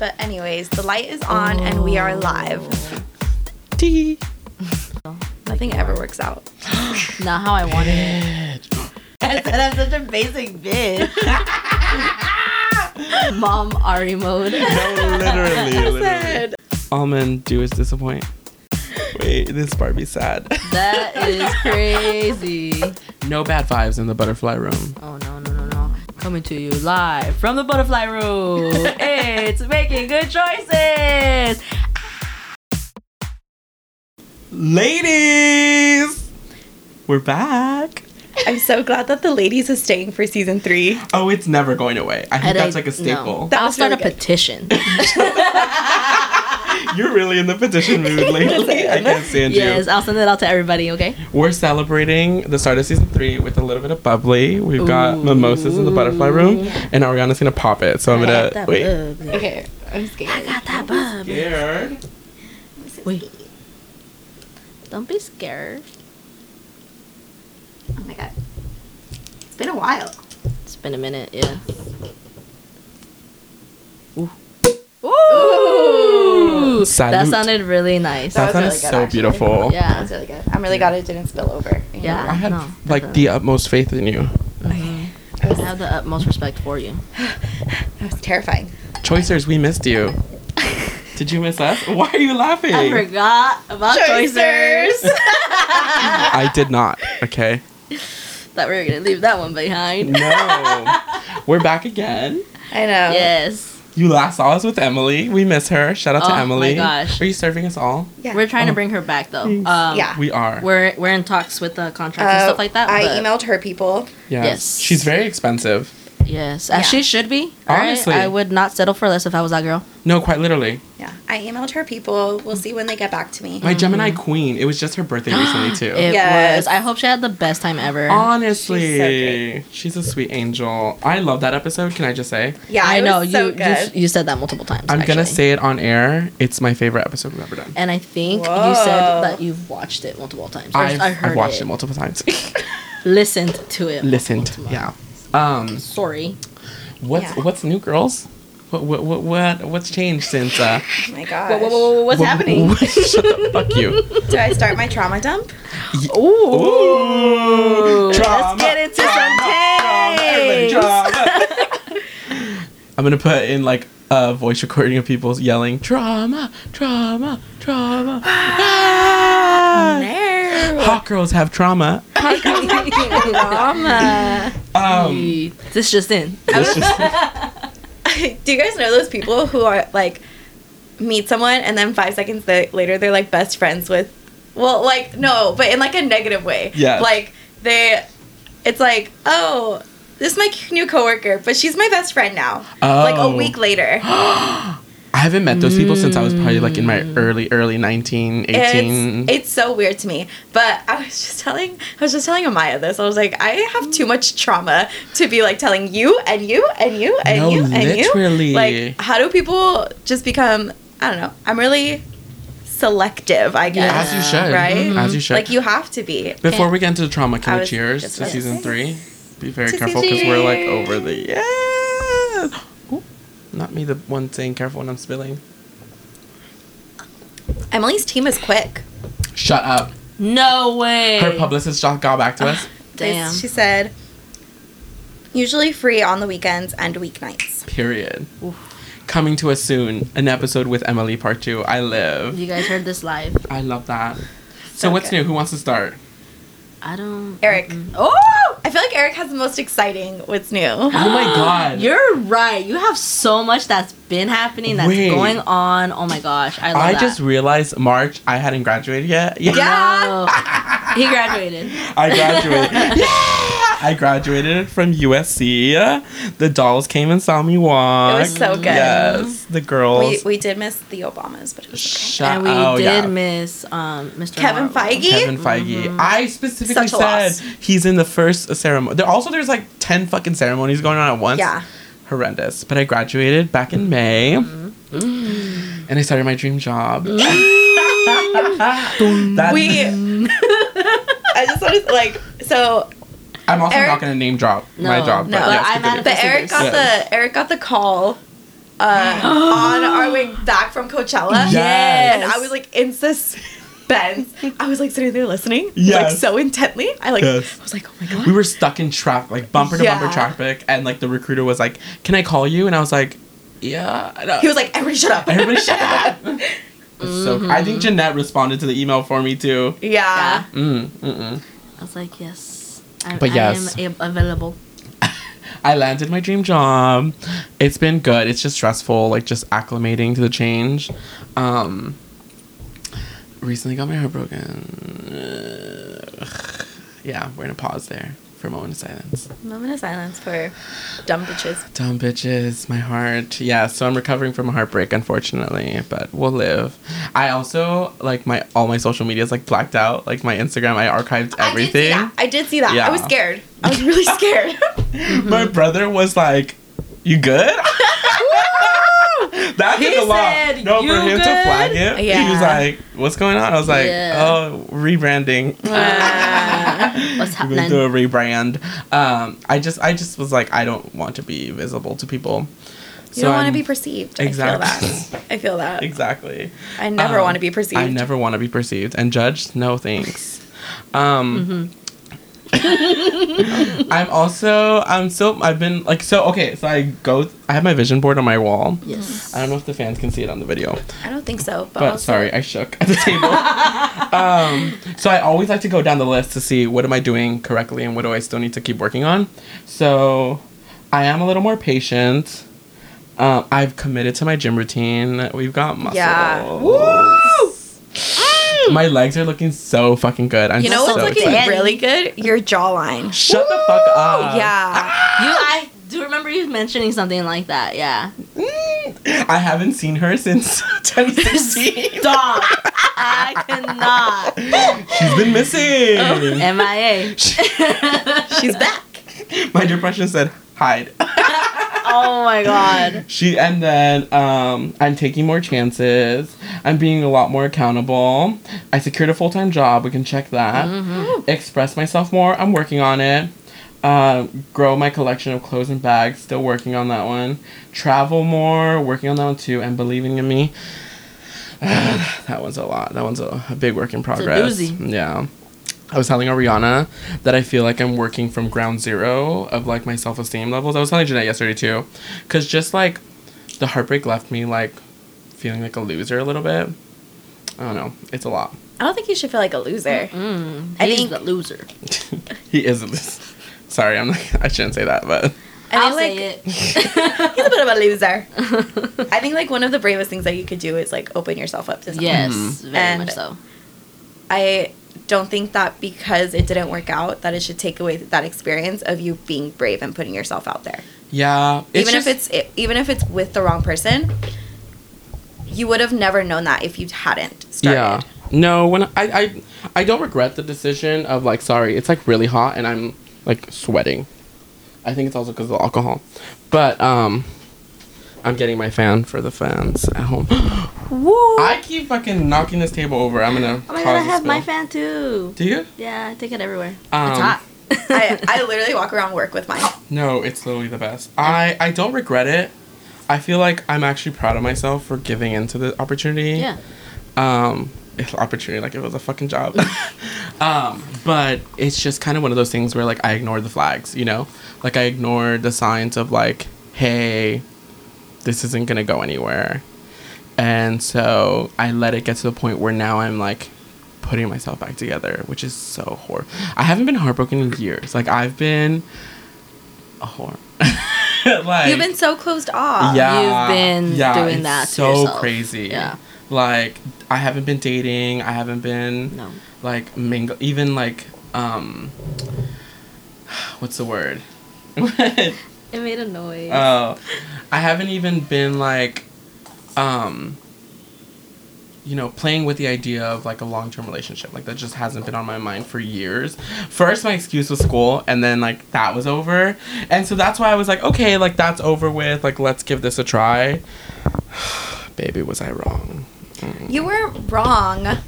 But anyways, the light is on and we are live. Tee. Nothing ever works out. Not how I wanted it. I said I'm such a basic bitch. Mom Ari mode. No, literally, literally. Almond do is disappoint. Wait, this Barbie sad. That is crazy. No bad vibes in the butterfly room. Oh no! Coming to you live from the butterfly room. it's making good choices. Ladies, we're back. I'm so glad that the ladies is staying for season three. Oh, it's never going away. I think And that's I- like a staple. No. That I'll start really a good. petition. You're really in the petition mood lately. I can't stand yes, you. I'll send it out to everybody. Okay. We're celebrating the start of season three with a little bit of bubbly. We've got mimosas in the butterfly room, and Ariana's gonna pop it. So I'm gonna That wait. bubbly. Okay, I'm scared. I got that bub. Scared. Wait. Don't be scared. Oh my god. It's been a while. It's been a minute. Yeah. Ooh. Ooh. That Salute. sounded really nice. That was sounded really good, so actually. beautiful. Yeah. That was really good. I'm really glad it didn't spill over. Yeah. I had No, like the utmost faith in you. I have the utmost respect for you. That was terrifying. Choicers, we missed you. Did you miss us? Why are you laughing? I forgot about choicers. I did not. Okay. Thought we were gonna leave that one behind. No. We're back again. I know. Yes. You last saw us with Emily. We miss her. Shout out to Emily. Oh my gosh. Are you serving us all? Yeah. We're trying Oh. to bring her back though. Um, Yeah. We are. We're we're in talks with the contracts and Uh, stuff like that. I emailed her people. yes. Yes. She's very expensive. Yes, as Yeah. she should be. alright? Honestly. I would not settle for less if I was that girl. No, quite literally. Yeah. I emailed her people. We'll see when they get back to me. My Gemini mm-hmm. queen. It was just her birthday recently too. It Yes. was. I hope she had the best time ever. Honestly, She's so she's a sweet angel. I love that episode. Can I just say? Yeah, I it know was so you, good. you. You said that multiple times. I'm gonna say it on air. It's my favorite episode we've ever done. And I think you said that you've watched it multiple times. I've, I heard I've watched it. it. multiple times. Listened to it. Listened. Yeah. Um. Sorry. What's Yeah. What's new, girls? What What What, what What's changed since? Uh, oh my god! Whoa, whoa, whoa, whoa, what's what- happening? what- shut the fuck you. Do I start my trauma dump? Ooh. trauma. Let's get into some takes. I'm gonna put in like a voice recording of people yelling trauma, trauma, trauma. Ah! Hot girls have trauma. Trauma. Um, this just in. this just- Do you guys know those people who are like meet someone and then five seconds later they're like best friends with? Well, like no, but in like a negative way. Yeah. Like they, it's like oh. This is my new coworker, but she's my best friend now. Like a Oh. week later. I haven't met those people since I was probably like in my mm. early, early 19, 18. It's, it's so weird to me. But I was just telling I was just telling Amaya this. I was like, I have too much trauma to be like telling you and you and you and No, you and literally. you. Like how do people just become I don't know. I'm really selective, I guess. As you should. Right? As you mm-hmm. should. Like you have to be. Before we get into the trauma, can we cheers to season three? Be very careful because we're like over the yeah. Ooh, not me, the one saying careful when I'm spilling. Emily's team is quick. Shut up. No way. Her publicist just got back to us. Ah, damn. She said usually free on the weekends and weeknights. Period. Coming to us soon, an episode with Emily Part Two. I live. You guys heard this live. I love that. So, So what's good. new? Who wants to start? I don't. Eric. Mm-mm. Oh, I feel like Eric has the most exciting what's new. Oh my god. You're right. You have so much that's been happening, that's Wait. going on. Oh my gosh, I love I that. just realized March I hadn't graduated yet. Yeah. Yeah. He graduated. I graduated. yeah. I graduated from USC. The dolls came and saw me walk. It was so good. Yes, the girls. We, we did miss the Obamas, but it was okay. Shut and we oh, did yeah. miss um, Mr. Kevin Marvel. Feige? Kevin Feige. I specifically said loss. he's in the first ceremony. There also there's like ten fucking ceremonies going on at once. Yeah. Horrendous. But I graduated back in May. Mm-hmm. And I started my dream job. that, We. I just want to like so I'm also Eric- not gonna name drop my No, job. no, but but yes, I continue. manifest- the Eric got Yes. the Eric got the call uh, on our way back from Coachella. Yes. And I was like in suspense. I was like sitting there listening, like so intently. I like Yes. I was like, oh my god. we were stuck in traffic, like bumper to bumper traffic, and like the recruiter was like, "Can I call you?" And I was like, "Yeah." I know." he was like, everybody shut up. "Everybody shut up." So I think Jeanette responded to the email for me too. yeah. Mm, mm-mm. I was like, yes. I, But I yes. am a- available. I landed my dream job. It's been good. It's just stressful, like just acclimating to the change. Um, recently got my heart broken. Ugh. yeah, we're gonna pause there for a moment of silence. Moment of silence for dumb bitches. Dumb bitches, my heart. Yeah, so I'm recovering from a heartbreak, unfortunately, but we'll live. I also like my all my social medias like blacked out. Like my Instagram, I archived everything. I did see that. I did see that. Yeah. I was scared. I was really scared. My brother was like, "You good?" that He took a No, "You for him to good?" flag it, he was like, "What's going on?" I was like, Yeah. "Oh, rebranding." Uh, what's going happening? through a rebrand. Um, I just, I just was like, I don't want to be visible to people. You don't want to be perceived. Exactly. I feel that. I feel that. Exactly. I never Um, want to be perceived. I never want to be perceived and judged. No thanks. Um, I'm also I'm so I've been like so okay so I go I have my vision board on my wall. yes. I don't know if the fans can see it on the video, I don't think so. But, but also- sorry I shook at the table. um, so I always like to go down the list to see what am I doing correctly and what do I still need to keep working on. So I am a little more patient. Um, I've committed to my gym routine. We've got muscles. Yeah. My legs are looking so fucking good. I'm You know so what's looking excited. really good? Your jawline. Shut the fuck up. yeah. You, I do remember you mentioning something like that. Yeah. Mm. I haven't seen her since 2016. Stop. I cannot. She's been missing. MIA. She's back. My depression said hide. Oh my god. She and then um, I'm taking more chances. I'm being a lot more accountable. I secured a full time job. We can check that. Express myself more. I'm working on it. Uh, grow my collection of clothes and bags. Still working on that one. Travel more. Working on that one too. And believing in me. that one's a lot. That one's a, a big work in progress. Yeah. I was telling Ariana that I feel like I'm working from ground zero of like my self esteem levels. I was telling Jeanette yesterday too, because just like the heartbreak left me like feeling like a loser a little bit. I don't know. It's a lot. I don't think you should feel like a loser. Mm, I he's think- the loser. he is a loser. Sorry, I'm like I shouldn't say that, but I I'll think, say like, it. He's a bit of a loser. I think like one of the bravest things that you could do is like open yourself up to someone. yes, Mhm. very And- much so. I don't think that because it didn't work out that it should take away that experience of you being brave and putting yourself out there. yeah. even just- if it's it, even if it's with the wrong person, you would have never known that if you hadn't started. Yeah. No, when I, I I don't regret the decision of like sorry, it's like really hot and I'm like sweating. I think it's also because of the alcohol. But um I'm getting my fan for the fans at home. Woo! I keep fucking knocking this table over. I'm gonna Oh my cause god, I a have my fan too. Do you? Yeah, I take it everywhere. Um, it's hot. I, I literally walk around work with mine. No, it's literally the best. I I don't regret it. I feel like I'm actually proud of myself for giving into the opportunity. yeah. um if opportunity like it was a fucking job um but it's just kind of one of those things where like i ignored the flags you know like i ignored the signs of like hey this isn't gonna go anywhere and so i let it get to the point where now i'm like putting myself back together which is so horrible i haven't been heartbroken in years like i've been a whore like You've been so closed off. yeah, You've been doing it's that to so yourself. crazy. Yeah. like I haven't been dating. I haven't been No. like mingle. Even like um, what's the word? It made a noise. Oh, I haven't even been like, um, you know, playing with the idea of like a long term relationship. Like that just hasn't been on my mind for years. First, my excuse was school, and then like that was over, and so that's why I was like, okay, like that's over with. Like let's give this a try. Baby, was I wrong? You were wrong.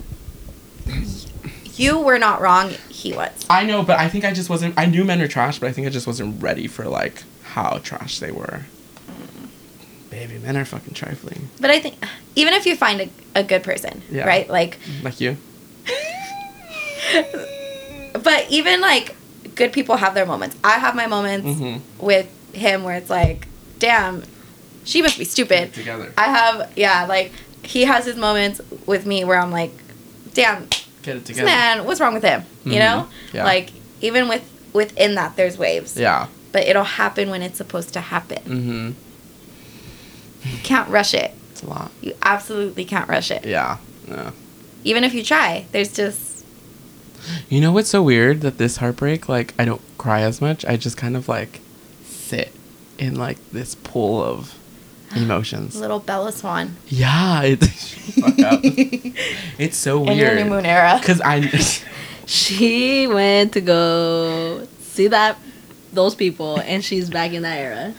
You were not wrong. He was. I know, but I think I just wasn't. I knew men were trash, but I think I just wasn't ready for like how trash they were. Baby, men are fucking trifling. But I think even if you find a, a good person, Yeah. right? Like, Like you. but even like good people have their moments. I have my moments Mhm. with him where it's like, damn, she must be stupid. Together. I have, yeah, like he has his moments with me where I'm like, damn, Get it together. man, what's wrong with him? You Mhm. know, Yeah. like even with within that, there's waves. Yeah. But it'll happen when it's supposed to happen. Mm-hmm. You can't rush it. It's a lot. You absolutely can't rush it. Yeah. Yeah. Even if you try, there's just You know what's so weird that this heartbreak, like, I don't cry as much. I just kind of like sit in like this pool of emotions. little Bella Swan. Yeah, it, fuck up. it's so In your new weird. moon era. Cause I, She went to go see that those people, and she's back in that era.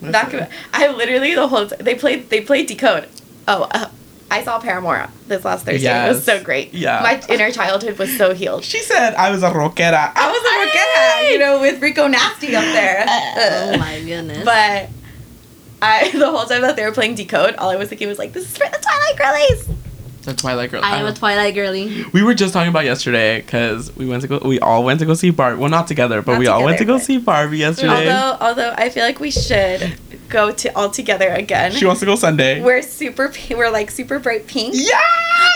Back, I literally the whole t- they played they played Decode. Oh, uh, I saw Paramore this last Thursday. It was so great. Yeah. my inner childhood was so healed. she said I was a rockera. I was a Roqueta, you know, with Rico Nasty up there. Oh my goodness! But I the whole time that they were playing Decode, all I was thinking was like, "This is for the Twilight Girlies." The Twilight Girl. I am a Twilight girly. We were just talking about yesterday because we went to go. We all went to go see Barbie. Well, not together, but Not we all went to go see Barbie yesterday. Although, although I feel like we should go to all together again. she wants to go Sunday. We're super. We're like super bright pink. yeah.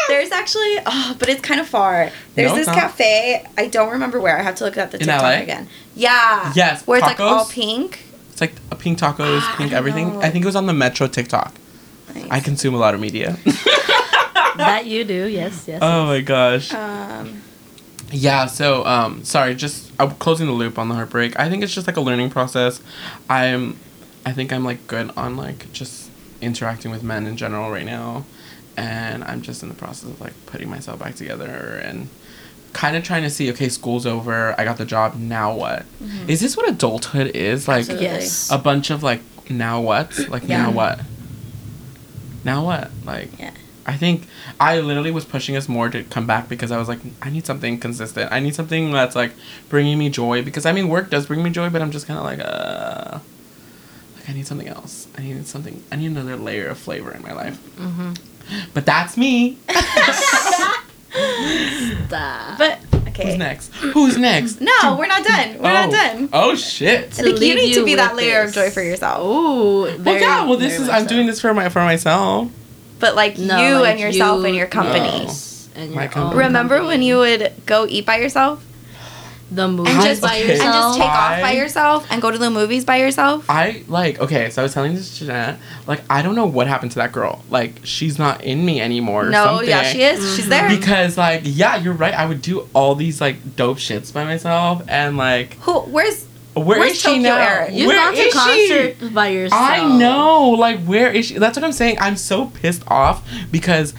There's actually, oh, but it's kind of far. There's No, this not. cafe. I don't remember where. I have to look at the TikTok again. Yeah. Yes, Where it's like all pink. It's like a pink tacos, Ah, I pink don't everything. know. I think it was on the Metro TikTok. Nice. I consume a lot of media. that you do, yes, yes. oh my gosh. Um, Yeah, so um sorry, just I'm closing the loop on the heartbreak. I think it's just like a learning process. I'm I think I'm like good on like just interacting with men in general right now. And I'm just in the process of like putting myself back together and kind of trying to see, okay, school's over, I got the job, now what? Is this what adulthood is? Like yes. a bunch of like now what? Like Yeah. now what? Now what? Like yeah. I think I literally was pushing us more to come back because I was like, I need something consistent. I need something that's like bringing me joy because I mean, work does bring me joy, but I'm just kind of like, uh, like I need something else. I need something. I need another layer of flavor in my life. Mm-hmm. But that's me. Stop. But okay. Who's next? Who's next? No, we're not done. We're not Oh. done. Oh shit. I think you leave need to be that layer this. of joy for yourself. Ooh, Well, yeah. Well, this is. I'm so. doing this for my for myself. But like No, you like and yourself you- and your company. yes, and My your company. Remember when you would go eat by yourself the movies and just by okay. and just yourself? take off by yourself and go to the movies by yourself? I like okay, so I was telling this to Jeanette, like I don't know what happened to that girl. Like she's not in me anymore. No, something. yeah, she is. She's there. Because like yeah, you're right. I would do all these like dope shits by myself, and like Who? Where's? Where Where's is she Tokyo now? Eric? You've Where gone to is she? by yourself. I know. Like where is she? That's what I'm saying. I'm so pissed off because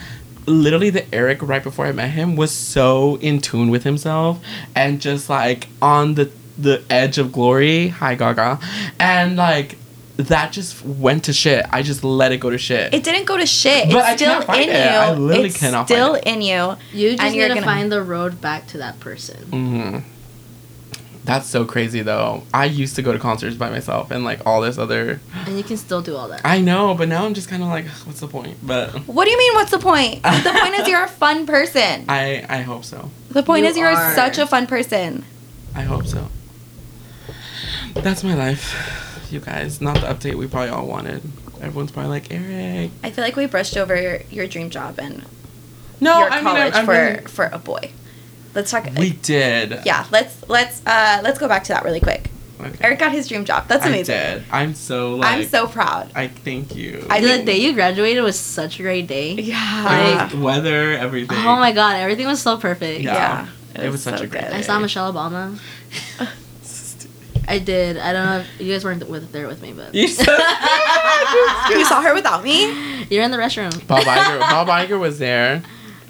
literally the Eric right before I met him was so in tune with himself and just like on the the edge of glory. Hi Gaga. And like that just went to shit. I just let it go to shit. It didn't go to shit. But it's I still can't find in it. you. I literally it's cannot find still it. in you. You just And need you're to gonna- find the road back to that person. hmm That's so crazy though. I used to go to concerts by myself and like all this other. And you can still do all that. I know, but now I'm just kind of like, what's the point? But What do you mean? What's the point? the point is you're a fun person. I I hope so. The point You is you're are. such a fun person. I hope so. That's my life, you guys. Not the update we probably all wanted. Everyone's probably like Eric. I feel like we brushed over your, your dream job and No, your I mean college I'm, I'm for really- for a boy. Let's talk. we did. yeah, let's let's uh let's go back to that really quick. Okay. Eric got his dream job. That's amazing. I amazing. did. I'm so like. I'm so proud. I thank you. I the day you graduated was such a great day. Yeah. It was weather, everything. Oh my god, everything was so perfect. Yeah. Yeah. It was such a great I saw Michelle Obama. I did. I don't know if you guys weren't with there with me, but You said You saw her without me? you're in the restroom. Bob Iger. Bob Iger was there.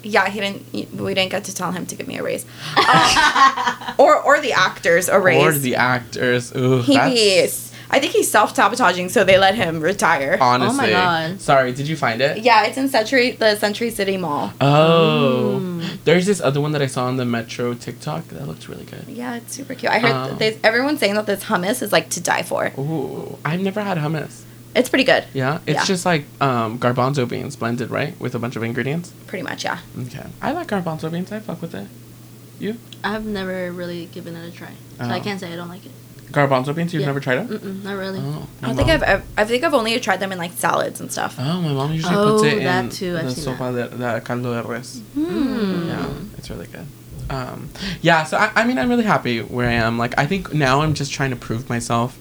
Yeah, he didn't. We didn't get to tell him to give me a raise, Um, or or the actors a raise. Or the actors. Ooh, he, that's he's- I think he's self sabotaging, so they let him retire. honestly. God. Sorry, did you find it? Yeah, it's in Century, the Century City Mall. Oh. Mm. There's this other one that I saw on the Metro TikTok that looks really good. Yeah, it's super cute. I heard Um, there's everyone's saying that this hummus is like to die for. Ooh, I've never had hummus. It's pretty good. Yeah, it's Yeah. just like um, garbanzo beans blended, right, with a bunch of ingredients. Pretty much, yeah. Okay, I like garbanzo beans. I fuck with it. You I've never really given it a try, so I Oh. can't say I don't like it. garbanzo beans? You've Yeah. never tried them? Mm-mm, not really. Oh, I don't think mom- I've, ev- I think I've only tried them in like salads and stuff. Oh, my mom usually Oh, puts it that in too, I've the seen sopa de, de caldo de res. Mm. Yeah, it's really good. Um, yeah, so I, I mean, I'm really happy where I am. Like, I think now I'm just trying to prove myself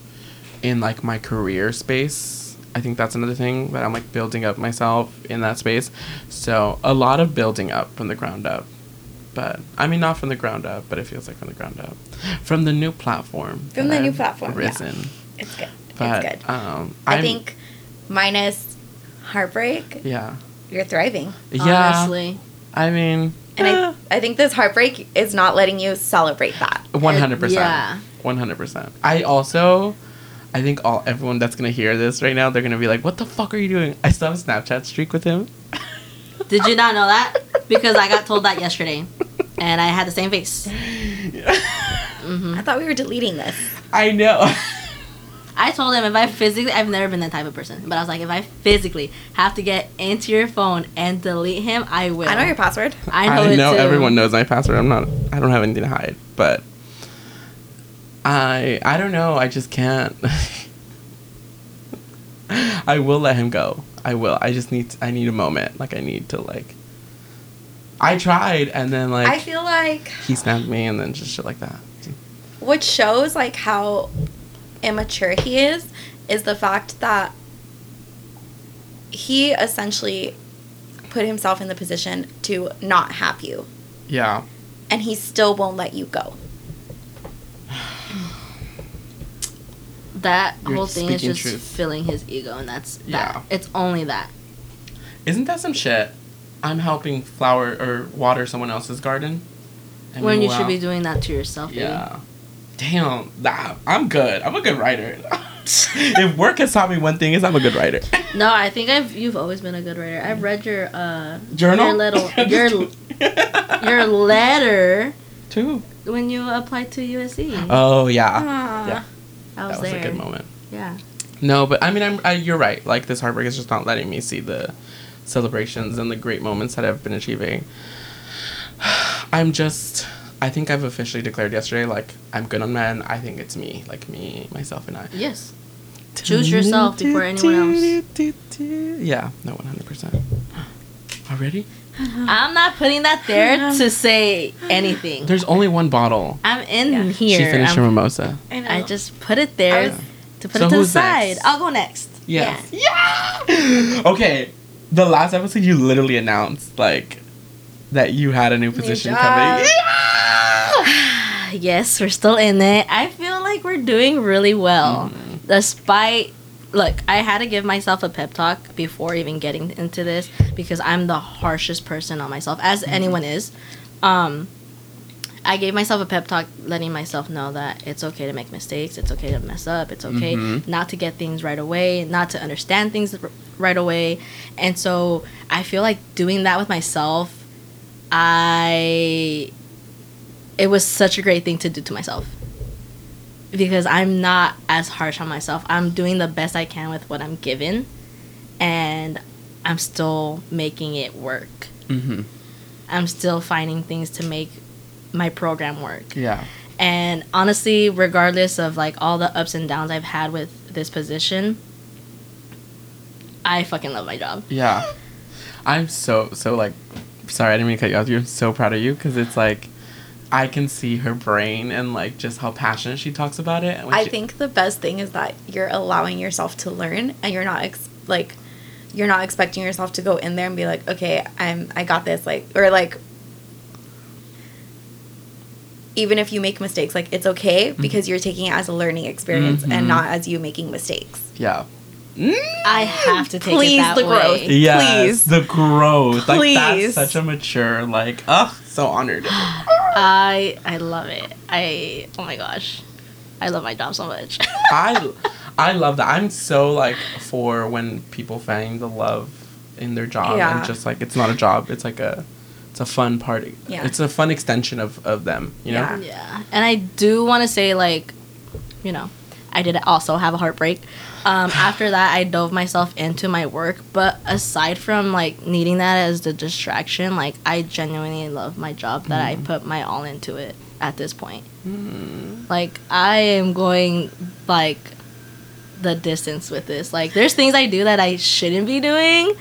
in like my career space. I think that's another thing that I'm like building up myself in that space. So a lot of building up from the ground up. But I mean, not from the ground up, but it feels like from the ground up, from the new platform. From the new I've platform, yeah. risen. It's good. But it's good. um, I think minus heartbreak, yeah, you're thriving. yeah. Honestly, I mean, And eh. I, I think this heartbreak is not letting you celebrate that. One hundred percent. Yeah. One hundred percent. I also, I think all everyone that's gonna hear this right now, they're gonna be like, "What the fuck are you doing?" I still have a Snapchat streak with him. did you not know that? Because I got told that yesterday, and I had the same face. Mm-hmm. I thought we were deleting this. I know. I told him if I physically, I've never been that type of person, but I was like, if I physically have to get into your phone and delete him, I will. I know your password. I know, it too. everyone knows my password. I'm not. I don't have anything to hide, but I. I don't know. I just can't. I will let him go. I will. I just need. I need a moment. Like I need to like. I tried, and then like I feel like he snapped me, and then just shit like that. what shows like how immature he is is the fact that he essentially put himself in the position to not have you Yeah. and he still won't let you go. That You're whole thing is just truth. filling his ego, and that's that. Yeah. It's only that. Isn't that some shit? I'm helping flower or water someone else's garden. I when you should be doing that to yourself. baby. Yeah. Damn. That, I'm good. I'm a good writer. if work has taught me one thing, is I'm a good writer. No, I think I've you've always been a good writer. I've read your uh Journal. your little your your letter Too. when you applied to USC. Oh yeah. Aw. Yeah. I was that was there. a good moment. Yeah. No, but I mean, I'm. I, you're right. Like this heartbreak is just not letting me see the celebrations and the great moments that I've been achieving. I'm just. I think I've officially declared yesterday. Like I'm good on men. I think it's me. Like me, myself, and I. Yes. Choose yourself before anyone else. Yeah. No, one hundred percent. Already? I'm not putting that there to say anything. There's only one bottle. I'm in Yeah. here. She finished her I'm- mimosa. I. I just put it there I was- to put So it to the side. next? I'll go next. Yes. Yeah. Okay. The last episode, you literally announced like that you had a new position job. coming. Yeah. Yes, we're still in it. I feel like we're doing really well. Mm-hmm. Despite look, I had to give myself a pep talk before even getting into this because I'm the harshest person on myself as Mm-hmm. anyone is. Um I gave myself a pep talk letting myself know that it's okay to make mistakes, it's okay to mess up, it's okay Mhm. not to get things right away, not to understand things r- right away. And so I feel like doing that with myself I it was such a great thing to do to myself because I'm not as harsh on myself. I'm doing the best I can with what I'm given and I'm still making it work. Mm-hmm. I'm still finding things to make my program work. Yeah. And honestly, regardless of like all the ups and downs I've had with this position, I fucking love my job. Yeah. I'm so so like sorry I didn't mean to cut you off. You're so proud of you because it's like I can see her brain and like just how passionate she talks about it. I she- think the best thing is that you're allowing yourself to learn and you're not ex- like you're not expecting yourself to go in there and be like, "Okay, I'm I got this." Like or like even if you make mistakes, like it's okay Mm-hmm. because you're taking it as a learning experience Mhm. and not as you making mistakes. yeah. I have to take Please, it that the way. growth. Yes, Please. the growth. Like Please. that's such a mature like. Ugh, so honored. I I love it. I oh my gosh. I love my job so much. I I love that. I'm so like for when people find the love in their job Yeah. and just like it's not a job. It's like a it's a fun party. Yeah. It's a fun extension of of them. You know. Yeah. Yeah. And I do want to say, like, you know, I did also have a heartbreak. Um, after that, I dove myself into my work. But aside from like needing that as the distraction, like I genuinely love my job that I put my all into it at this point. Like I am going like the distance with this. Like there's things I do that I shouldn't be doing,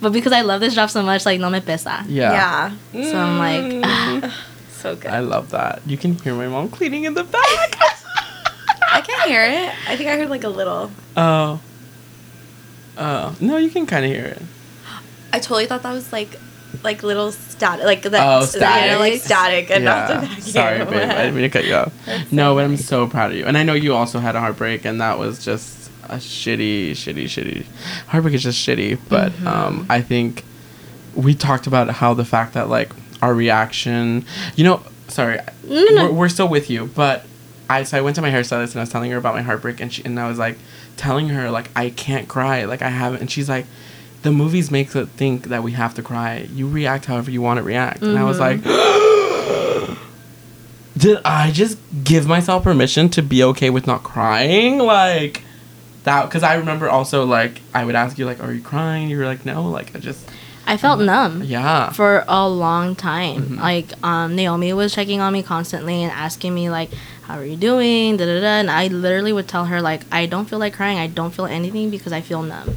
but because I love this job so much, like no me pesa. Yeah. Yeah. So I'm like, ah, So good. I love that. You can hear my mom cleaning in the back. Can hear it. I think I heard like a little. oh. Oh. No, you can kind of hear it. I totally thought that was like, like little static, like that. Oh, You know, static. like static, and not the vacuum. Sorry, babe. I didn't mean to cut you off. no, but I'm so proud of you. And I know you also had a heartbreak, and that was just a shitty, shitty, shitty. Heartbreak is just shitty. But Mm-hmm. um, I think we talked about how the fact that, like, our reaction, you know, sorry, No, no. We're, we're still with you, but I, so I went to my hairstylist and I was telling her about my heartbreak, and she, and I was like, telling her, like, I can't cry. Like, I haven't. And she's like, the movies make it think that we have to cry. You react however you want to react. And I was like, did I just give myself permission to be okay with not crying? Like that because I remember also like I would ask you like, are you crying? You were like, no. Like I just I felt numb. yeah. for a long time. Mhm. Like um, Naomi was checking on me constantly and asking me like, "How are you doing?" Da da da. And I literally would tell her like, "I don't feel like crying. I don't feel anything because I feel numb."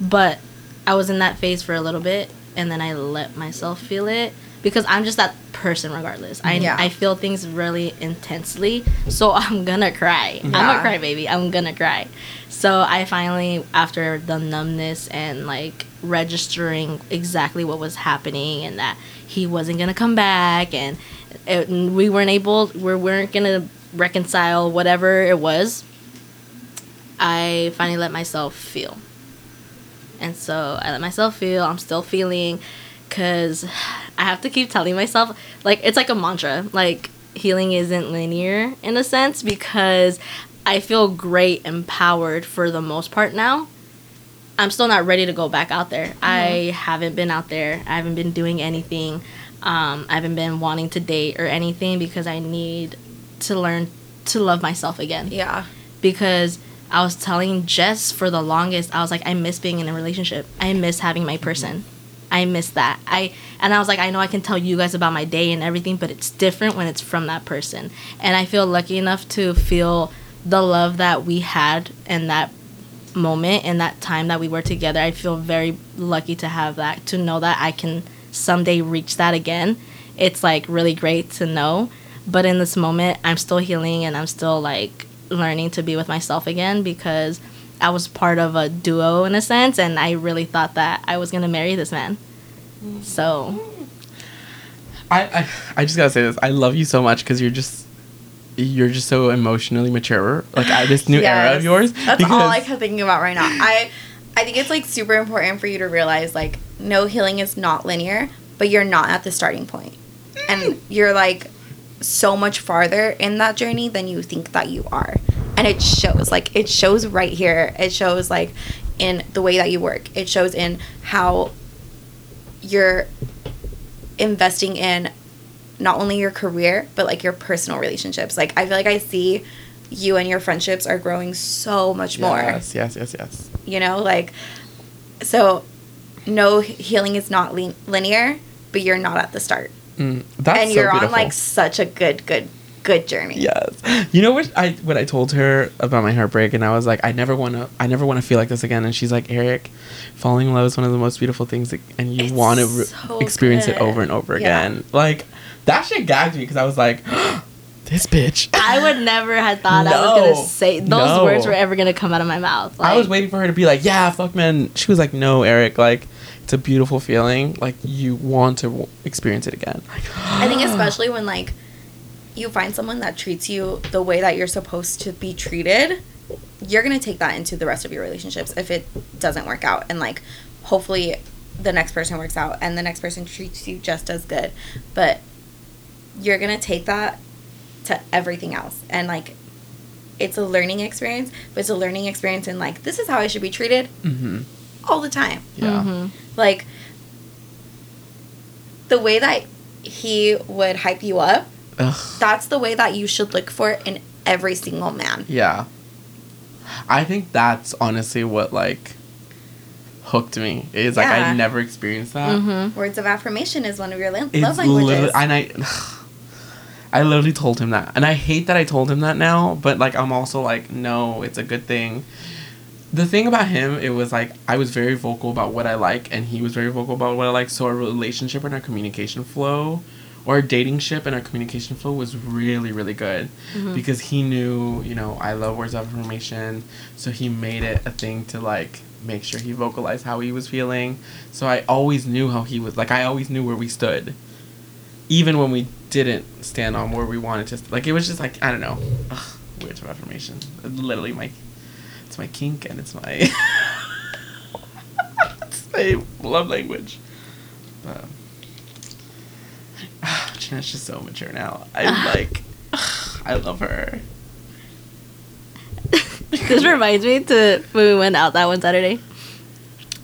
But I was in that phase for a little bit, and then I let myself feel it because I'm just that person regardless. I Yeah. I feel things really intensely, so I'm gonna cry. I'm Yeah. a cry baby. I'm gonna cry. So I finally, after the numbness and like registering exactly what was happening and that he wasn't gonna come back and it, we weren't able, we weren't gonna reconcile whatever it was. I finally let myself feel. And so I let myself feel. I'm still feeling because I have to keep telling myself, like, it's like a mantra. Like, healing isn't linear in a sense because I feel great, empowered for the most part now. I'm still not ready to go back out there. I haven't been out there. I haven't been doing anything. Um, I haven't been wanting to date or anything because I need to learn to love myself again Yeah. because I was telling Jess for the longest, I was like, I miss being in a relationship. I miss having my person. I miss that. I and I was like, I know I can tell you guys about my day and everything, but it's different when it's from that person. And I feel lucky enough to feel the love that we had in that moment and that time that we were together. I feel very lucky to have that, to know that I can someday reach that again. It's like really great to know. But in this moment, I'm still healing and I'm still like learning to be with myself again because I was part of a duo in a sense and I really thought that I was going to marry this man. So, I, I I just gotta say this. I love you so much because you're just you're just so emotionally mature. Like I, this new era of yours. That's because, all I kept thinking about right now. I I think it's like super important for you to realize like no healing is not linear, but you're not at the starting. And mm. you're like so much farther in that journey than you think that you are. And it shows like it shows right here. It shows like in the way that you work. It shows in how you're investing in not only your career but like your personal relationships. Like I feel like I see you and your friendships are growing so much more. Yes, yes, yes, yes. You know, like so no healing is not lin- linear, but you're not at the start. Mm, that's and you're on like such a good good good journey. Yes. You know what I what I told her about my heartbreak and I was like I never want to I never want to feel like this again and she's like Eric falling in love is one of the most beautiful things that, and you want to re- so experience it over and over Yeah. again. Like that shit gagged me because I was like this bitch. I would never have thought I was going to say those No. words were ever going to come out of my mouth. I was waiting for her to be like, "Yeah, fuck man." She was like, "No, Eric, like it's a beautiful feeling. Like you want to w- experience it again." I think especially when like you find someone that treats you the way that you're supposed to be treated, you're going to take that into the rest of your relationships if it doesn't work out and like hopefully the next person works out and the next person treats you just as good. But you're going to take that to everything else and like it's a learning experience, but it's a learning experience in like this is how I should be treated Mm-hmm. All the time. Yeah. mhm. Like the way that he would hype you up Ugh. that's the way that you should look for in every single man. Yeah. I think that's honestly what like hooked me. Is like I never experienced that. Mm-hmm. Words of affirmation is one of your la- It's love languages. literally, and I, I literally told him that, and I hate that I told him that now. But like, I'm also like, no, it's a good thing. The thing about him, it was like I was very vocal about what I like, and he was very vocal about what I like. So our relationship and our communication flow, or our dating ship and our communication flow was really, really good, mm-hmm. because he knew, you know, I love words of affirmation, so he made it a thing to like make sure he vocalized how he was feeling. So I always knew how he was. Like I always knew where we stood, even when we didn't stand on where we wanted to. Like it was just like I don't know, Ugh, words of affirmation. Literally my, it's my kink and it's my, it's my love language. But Jeanette's just so mature now. I'm ah. like, ah, I love her. this reminds me to when we went out that one Saturday.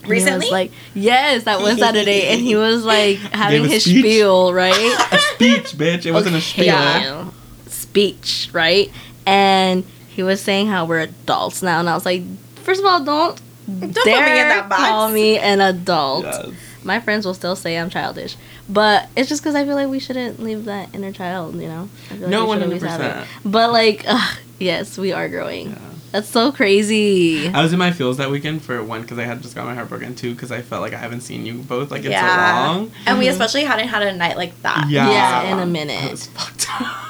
And he was Recently? like yes, that one Saturday, and he was like having his speech? spiel, right? A speech, bitch. It wasn't a spiel. Yeah. Speech, right? And he was saying how we're adults now, and I was like, first of all, don't, put me in dare that box. call me an adult. Yes. My friends will still say I'm childish, but it's just because I feel like we shouldn't leave that inner child, you know. I feel like No, we should one always hundred have it. percent. But like, ugh, yes, we are growing. Yeah. That's so crazy. I was in my feels that weekend for one because I had just got my heart broken two because I felt like I haven't seen you both like in so long. And we Mhm. especially hadn't had a night like that. Yeah, Yeah, in a minute. I was fucked up.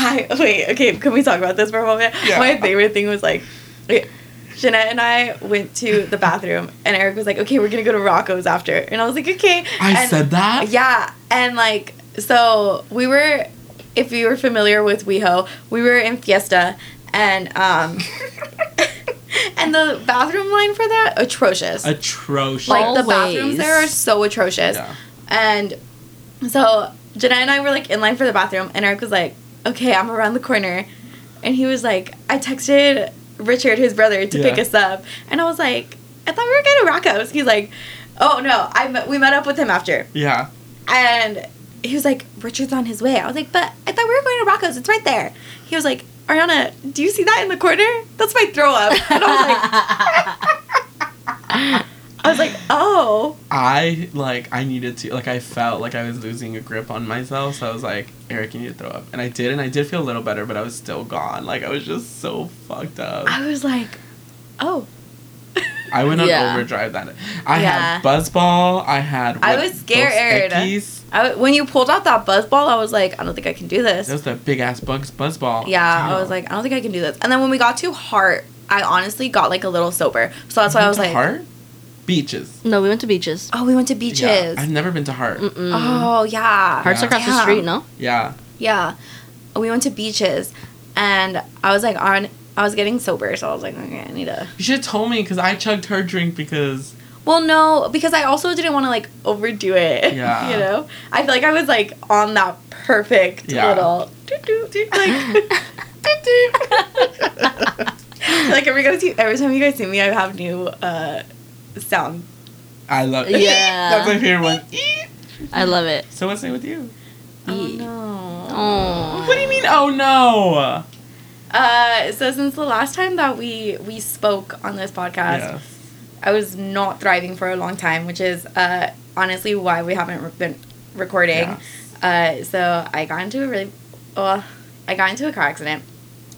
I wait, okay, can we talk about this for a moment? Yeah. My favorite thing was like okay, Jeanette and I went to the bathroom and Eric was like, Okay, we're gonna go to Rocco's after and I was like, Okay. I And- said that. Yeah. And like so we were if you were familiar with WeHo, we were in Fiesta and um and the bathroom line for that atrocious. Atrocious. like the Always. bathrooms there are so atrocious. Yeah. And so Jenna and I were like in line for the bathroom, and Eric was like, "Okay, I'm around the corner," and he was like, "I texted Richard, his brother, to pick us up," and I was like, "I thought we were going to Rocco's." He's like, "Oh no, I met, we met up with him after," Yeah. and he was like, "Richard's on his way." I was like, "But I thought we were going to Rocco's. It's right there." He was like. Ariana, do you see that in the corner? That's my throw up. And I was like, I was like, oh. I like I needed to like I felt like I was losing a grip on myself, so I was like, Eric, you need to throw up, and I did, and I did feel a little better, but I was still gone. Like I was just so fucked up. I was like, oh. I went on Yeah. overdrive that. I Yeah. had buzzball. I had. I was scared. Eckies. I, when you pulled out that buzz ball, I was like, I don't think I can do this. That was that big ass bugs buzzball. yeah, I was like, I don't think I can do this. And then when we got to Heart, I honestly got like a little sober. So that's why I was Went like, Heart? Beaches. no, we went to beaches. oh, we went to beaches. Yeah, I've never been to Heart. Mm-mm. Oh, yeah. Hearts Yeah. across the street, no? Yeah. Yeah. We went to beaches. And I was like, on. I was getting sober, so I was like, okay, I need to. You should have told me because I chugged her drink because Well, no, because I also didn't want to like overdo it. Yeah. you know, I feel like I was like on that perfect Yeah. little like doo doo. like every guys, every time you guys see me, I have new uh sound. I love it. Yeah. That's my favorite one. I love it. So what's it with you? Oh no. Oh. What do you mean? Oh no. Uh, so since the last time that we we spoke on this podcast, Yes. I was not thriving for a long time, which is uh honestly why we haven't re- been recording. Yes. Uh, so I got into a really, well, I got into a car accident.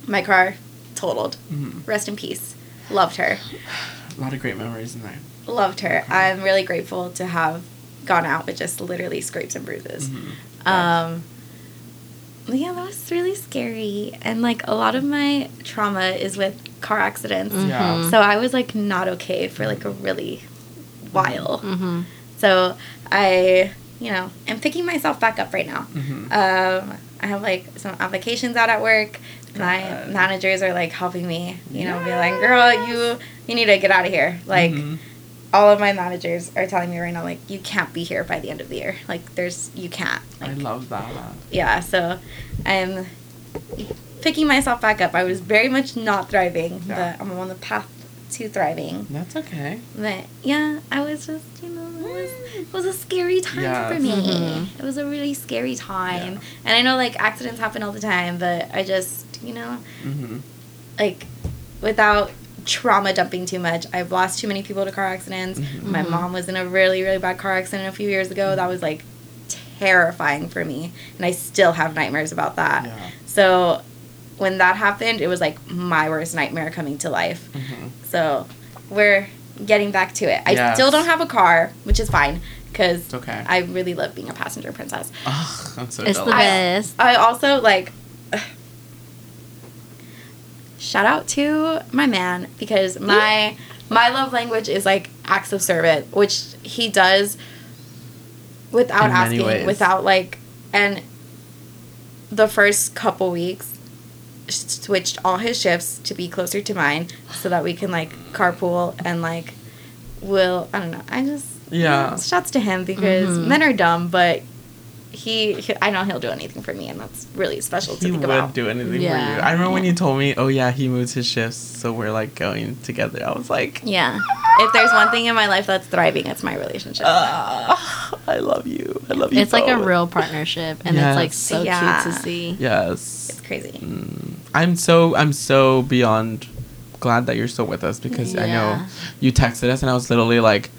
My car totaled. Mhm. Rest in peace. Loved her. A lot of great memories in there. Loved her. I'm really grateful to have gone out with just literally scrapes and bruises. Mhm. Um, but yeah, that was really scary. And like a lot of my trauma is with car accidents. Yeah. Mhm. So I was like not okay for like a really while. Mm-hmm. So I, you know, am picking myself back up right now. Mhm. Um, I have like some applications out at work. My Good. managers are like helping me, you know, be like, "Girl, you you need to get out of here." Like Mhm. All of my managers are telling me right now, like, "You can't be here by the end of the year. Like, there's you can't." I love that. yeah. So I'm picking myself back up. I was very much not thriving, Yeah. but I'm on the path to thriving. That's okay. But yeah, I was just, you know, it was, it was a scary time Yes. for me. Mhm. It was a really scary time. Yeah. And I know like accidents happen all the time, but I just, you know, Mm-hmm. like without trauma dumping too much. I've lost too many people to car accidents. My mom was in a really, really bad car accident a few years ago. That was like terrifying for me. And I still have nightmares about that. Yeah. So when that happened, it was like my worst nightmare coming to life. Mhm. So we're getting back to it. I Yes. still don't have a car, which is fine because okay. I really love being a passenger princess. Ugh, I'm so It's the jealous. best. I also like shout out to my man because my my love language is like acts of service, which he does without In many asking, ways. without like and the first couple weeks switched all his shifts to be closer to mine so that we can like carpool and like will I don't know. I just Yeah. Shouts to him because Mhm. men are dumb, but he, he- I know he'll do anything for me, and that's really special to He think would about. do anything for you. I remember when you told me, "Oh yeah, he moves his shifts, so we're like going together." I was like, Yeah. If there's one thing in my life that's thriving, it's my relationship. "Ah, I love you. I love you." It's like a real partnership, and it's like so Yeah. cute to see. Yes. it's crazy. Mm. I'm so I'm so beyond glad that you're still with us because I know you texted us and I was literally like,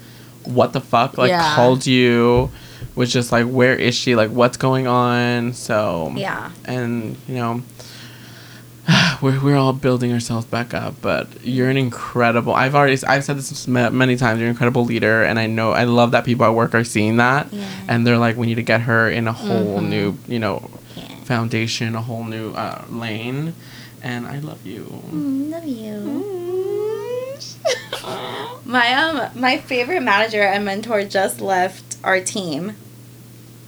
"What the fuck?" Like Yeah. called you, was just like, "Where is she? Like, what's going on?" So Yeah. and you know. We're, we're all building ourselves back up, but you're an incredible. I've already I've said this ma- many times. You're an incredible leader, and I know I love that people at work are seeing that, Yeah. and they're like, we need to get her in a whole Mhm. new, you know, Yeah. foundation, a whole new uh, lane, and I love you. Mm, love you. my um my favorite manager and mentor just left our team.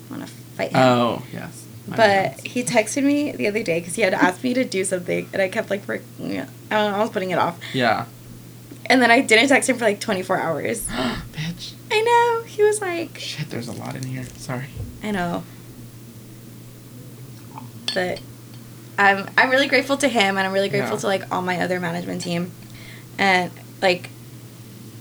I want to fight him. Oh yes. I But he texted me the other day because he had asked me to do something, and I kept like, for, yeah, I, don't know, I was putting it off, yeah. and then I didn't text him for like 24 hours. Bitch. I know. He was like, Shit, there's a lot in here. Sorry. I know. But I'm I'm really grateful to him and I'm really grateful Yeah. to like all my other management team. And like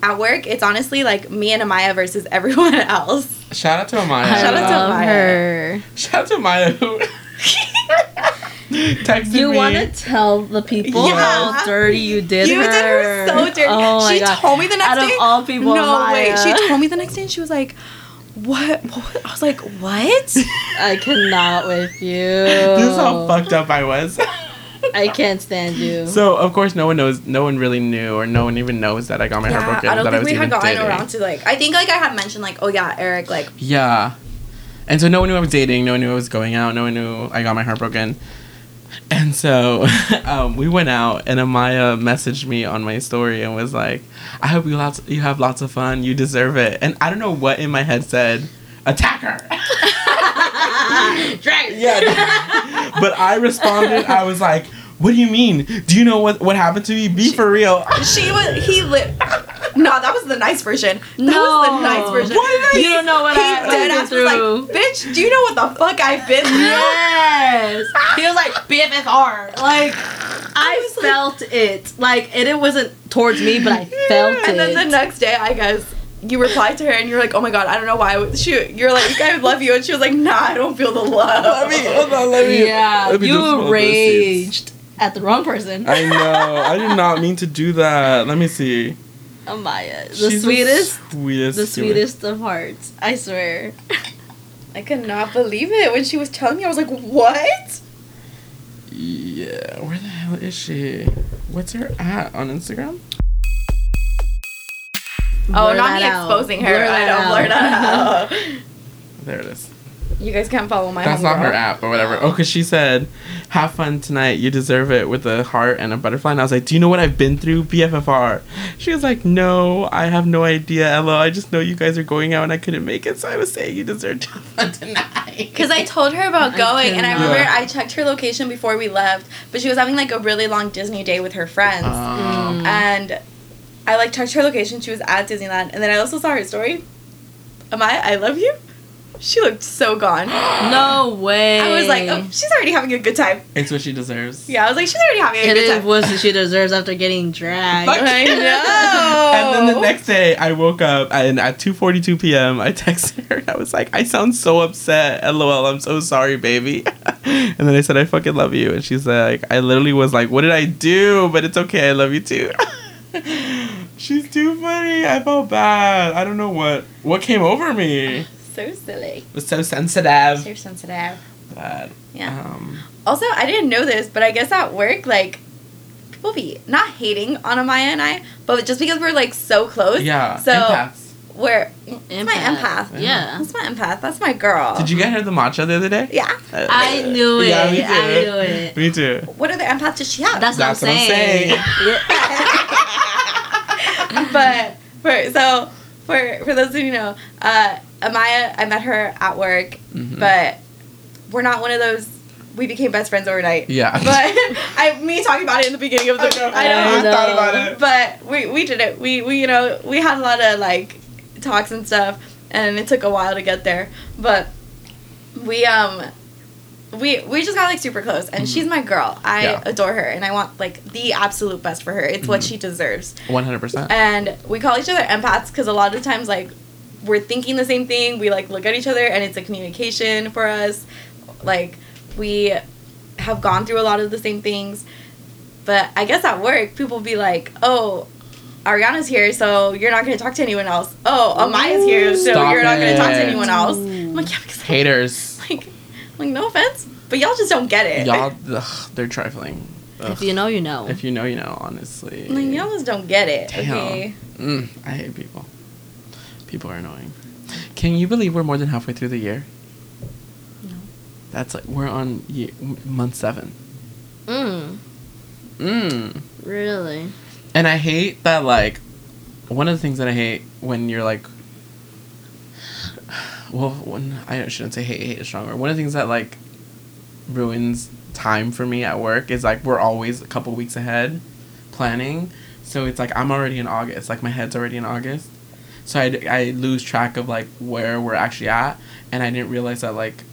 at work, it's honestly like me and Amaya versus everyone else. Shout out to Amaya. I Shout out to love Maya. her. Shout out to Amaya who texted You me. want to tell the people Yeah. how dirty you did you her? did her so dirty. Oh my she god! told me the next day. Out day. of all people, no Maya. way. She told me the next day and she was like, "What? what? I was like, "What?" I cannot with you. This is how fucked up I was. I can't stand you. So of course no one knows, no one really knew, or no one even knows that I got my heart broken. I don't that think I was we had gotten dating. around to like. I think like I had mentioned like, "Oh yeah, Eric." Like, Yeah. And so no one knew I was dating, no one knew I was going out, no one knew I got my heart broken. And so um, we went out, and Amaya messaged me on my story and was like, "I hope you lots you have lots of fun. You deserve it." And I don't know what in my head said, "Attack her." yeah. but I responded. I was like, "What do you mean? Do you know what what happened to me? Be for real." she was he lit. No, that was the nice version. That was No. the nice version. What did I- You don't know what he I- dead I've ass been was through. like, "Bitch, do you know what the fuck I've been through?" Yes. He was like BFFR. Like I, was like- felt it. Like and it wasn't towards me, but I felt it. And then the next day, I guess you replied to her and you're like, "Oh my god, I don't know why." I would- She, you're like, "I love you," and she was like, "Nah, I don't feel the love." Let me hold on. Let me. yeah, let me you those seats. raged at the wrong person. I know. I did not mean to do that. Let me see. Oh Amaya, the She's sweetest, sweetest, the human. sweetest of hearts. I swear. I could not believe it when she was telling me. I was like, "What?" Yeah. Where the hell is she? What's her at on Instagram? Oh, Blur not that me out. exposing her. Blur I don't blur that out. There it is. You guys can't follow my. That's not homegirl. her app or whatever. Oh, because she said, "Have fun tonight. You deserve it." With a heart and a butterfly. And I was like, "Do you know what I've been through, BFFR?" She was like, "No, I have no idea, Ella. I just know you guys are going out and I couldn't make it, so I was saying you deserve to have fun tonight." Because I told her about I going, and I remember Yeah. I checked her location before we left, but she was having like a really long Disney day with her friends. Um, and I like checked her location. She was at Disneyland, and then I also saw her story. Am I? I love you. She looked so gone. No way. I was like, oh, she's already having a good time. it's what she deserves. Yeah, I was like, she's already having a It good is time. what she deserves after getting dragged. Fuck I know. And then the next day, I woke up and at 2:42 p.m. I texted her and I was like, "I sound so upset. LOL. I'm so sorry, baby." and then I said I fucking love you, and she's like, I literally was like, what did I do? But it's okay, I love you too. she's too funny. I felt bad. I don't know what what came over me. So silly. It was so sensitive. So sensitive. But Yeah. Um, Also, I didn't know this, but I guess at work, like, people be not hating on Amaya and I, but just because we're like so close. yeah. So empaths. we're it's my empath. Yeah. That's my empath. That's my girl. Did you get her the matcha the other day? Yeah. I knew it. Yeah, me too. I knew it. Me too. What other empath does she have? That's, That's what I'm what I'm saying. saying. But for so for for those of you who know, uh, Amaya, I met her at work, Mhm. but we're not one of those. We became best friends overnight. Yeah. But I, me talking about it in the beginning of the, I know. I know, I thought about it. but we we did it. We we you know we had a lot of like talks and stuff, and it took a while to get there. But we um we we just got like super close, and she's my girl. I Mm-hmm. Yeah. adore her, and I want like the absolute best for her. It's what Mhm. she deserves. One hundred percent. And we call each other empaths because a lot of times like we're thinking the same thing. We like look at each other, and it's a communication for us. Like we have gone through a lot of the same things. But I guess at work, people be like, "Oh, Ariana's here, so you're not going to talk to anyone else. Oh, Amaya's here, so Stop you're not going to talk to anyone else." I'm like, "Yeah, because Haters. like, like no offense, but y'all just don't get it. Y'all, ugh, they're trifling. Ugh. If you know, you know. If you know, you know. Honestly. like y'all just don't get it. Damn. Okay. Mm, I hate people. People are annoying. Can you believe we're more than halfway through the year? No. That's like we're on ye- m- month seven. Mm, Mm. really? And I hate that like one of the things that I hate when you're like well when I shouldn't say hate hate is stronger. One of the things that like ruins time for me at work is like we're always a couple weeks ahead planning. So it's like I'm already in August. Like my head's already in August. So I, I lose track of like where we're actually at and I didn't realize that like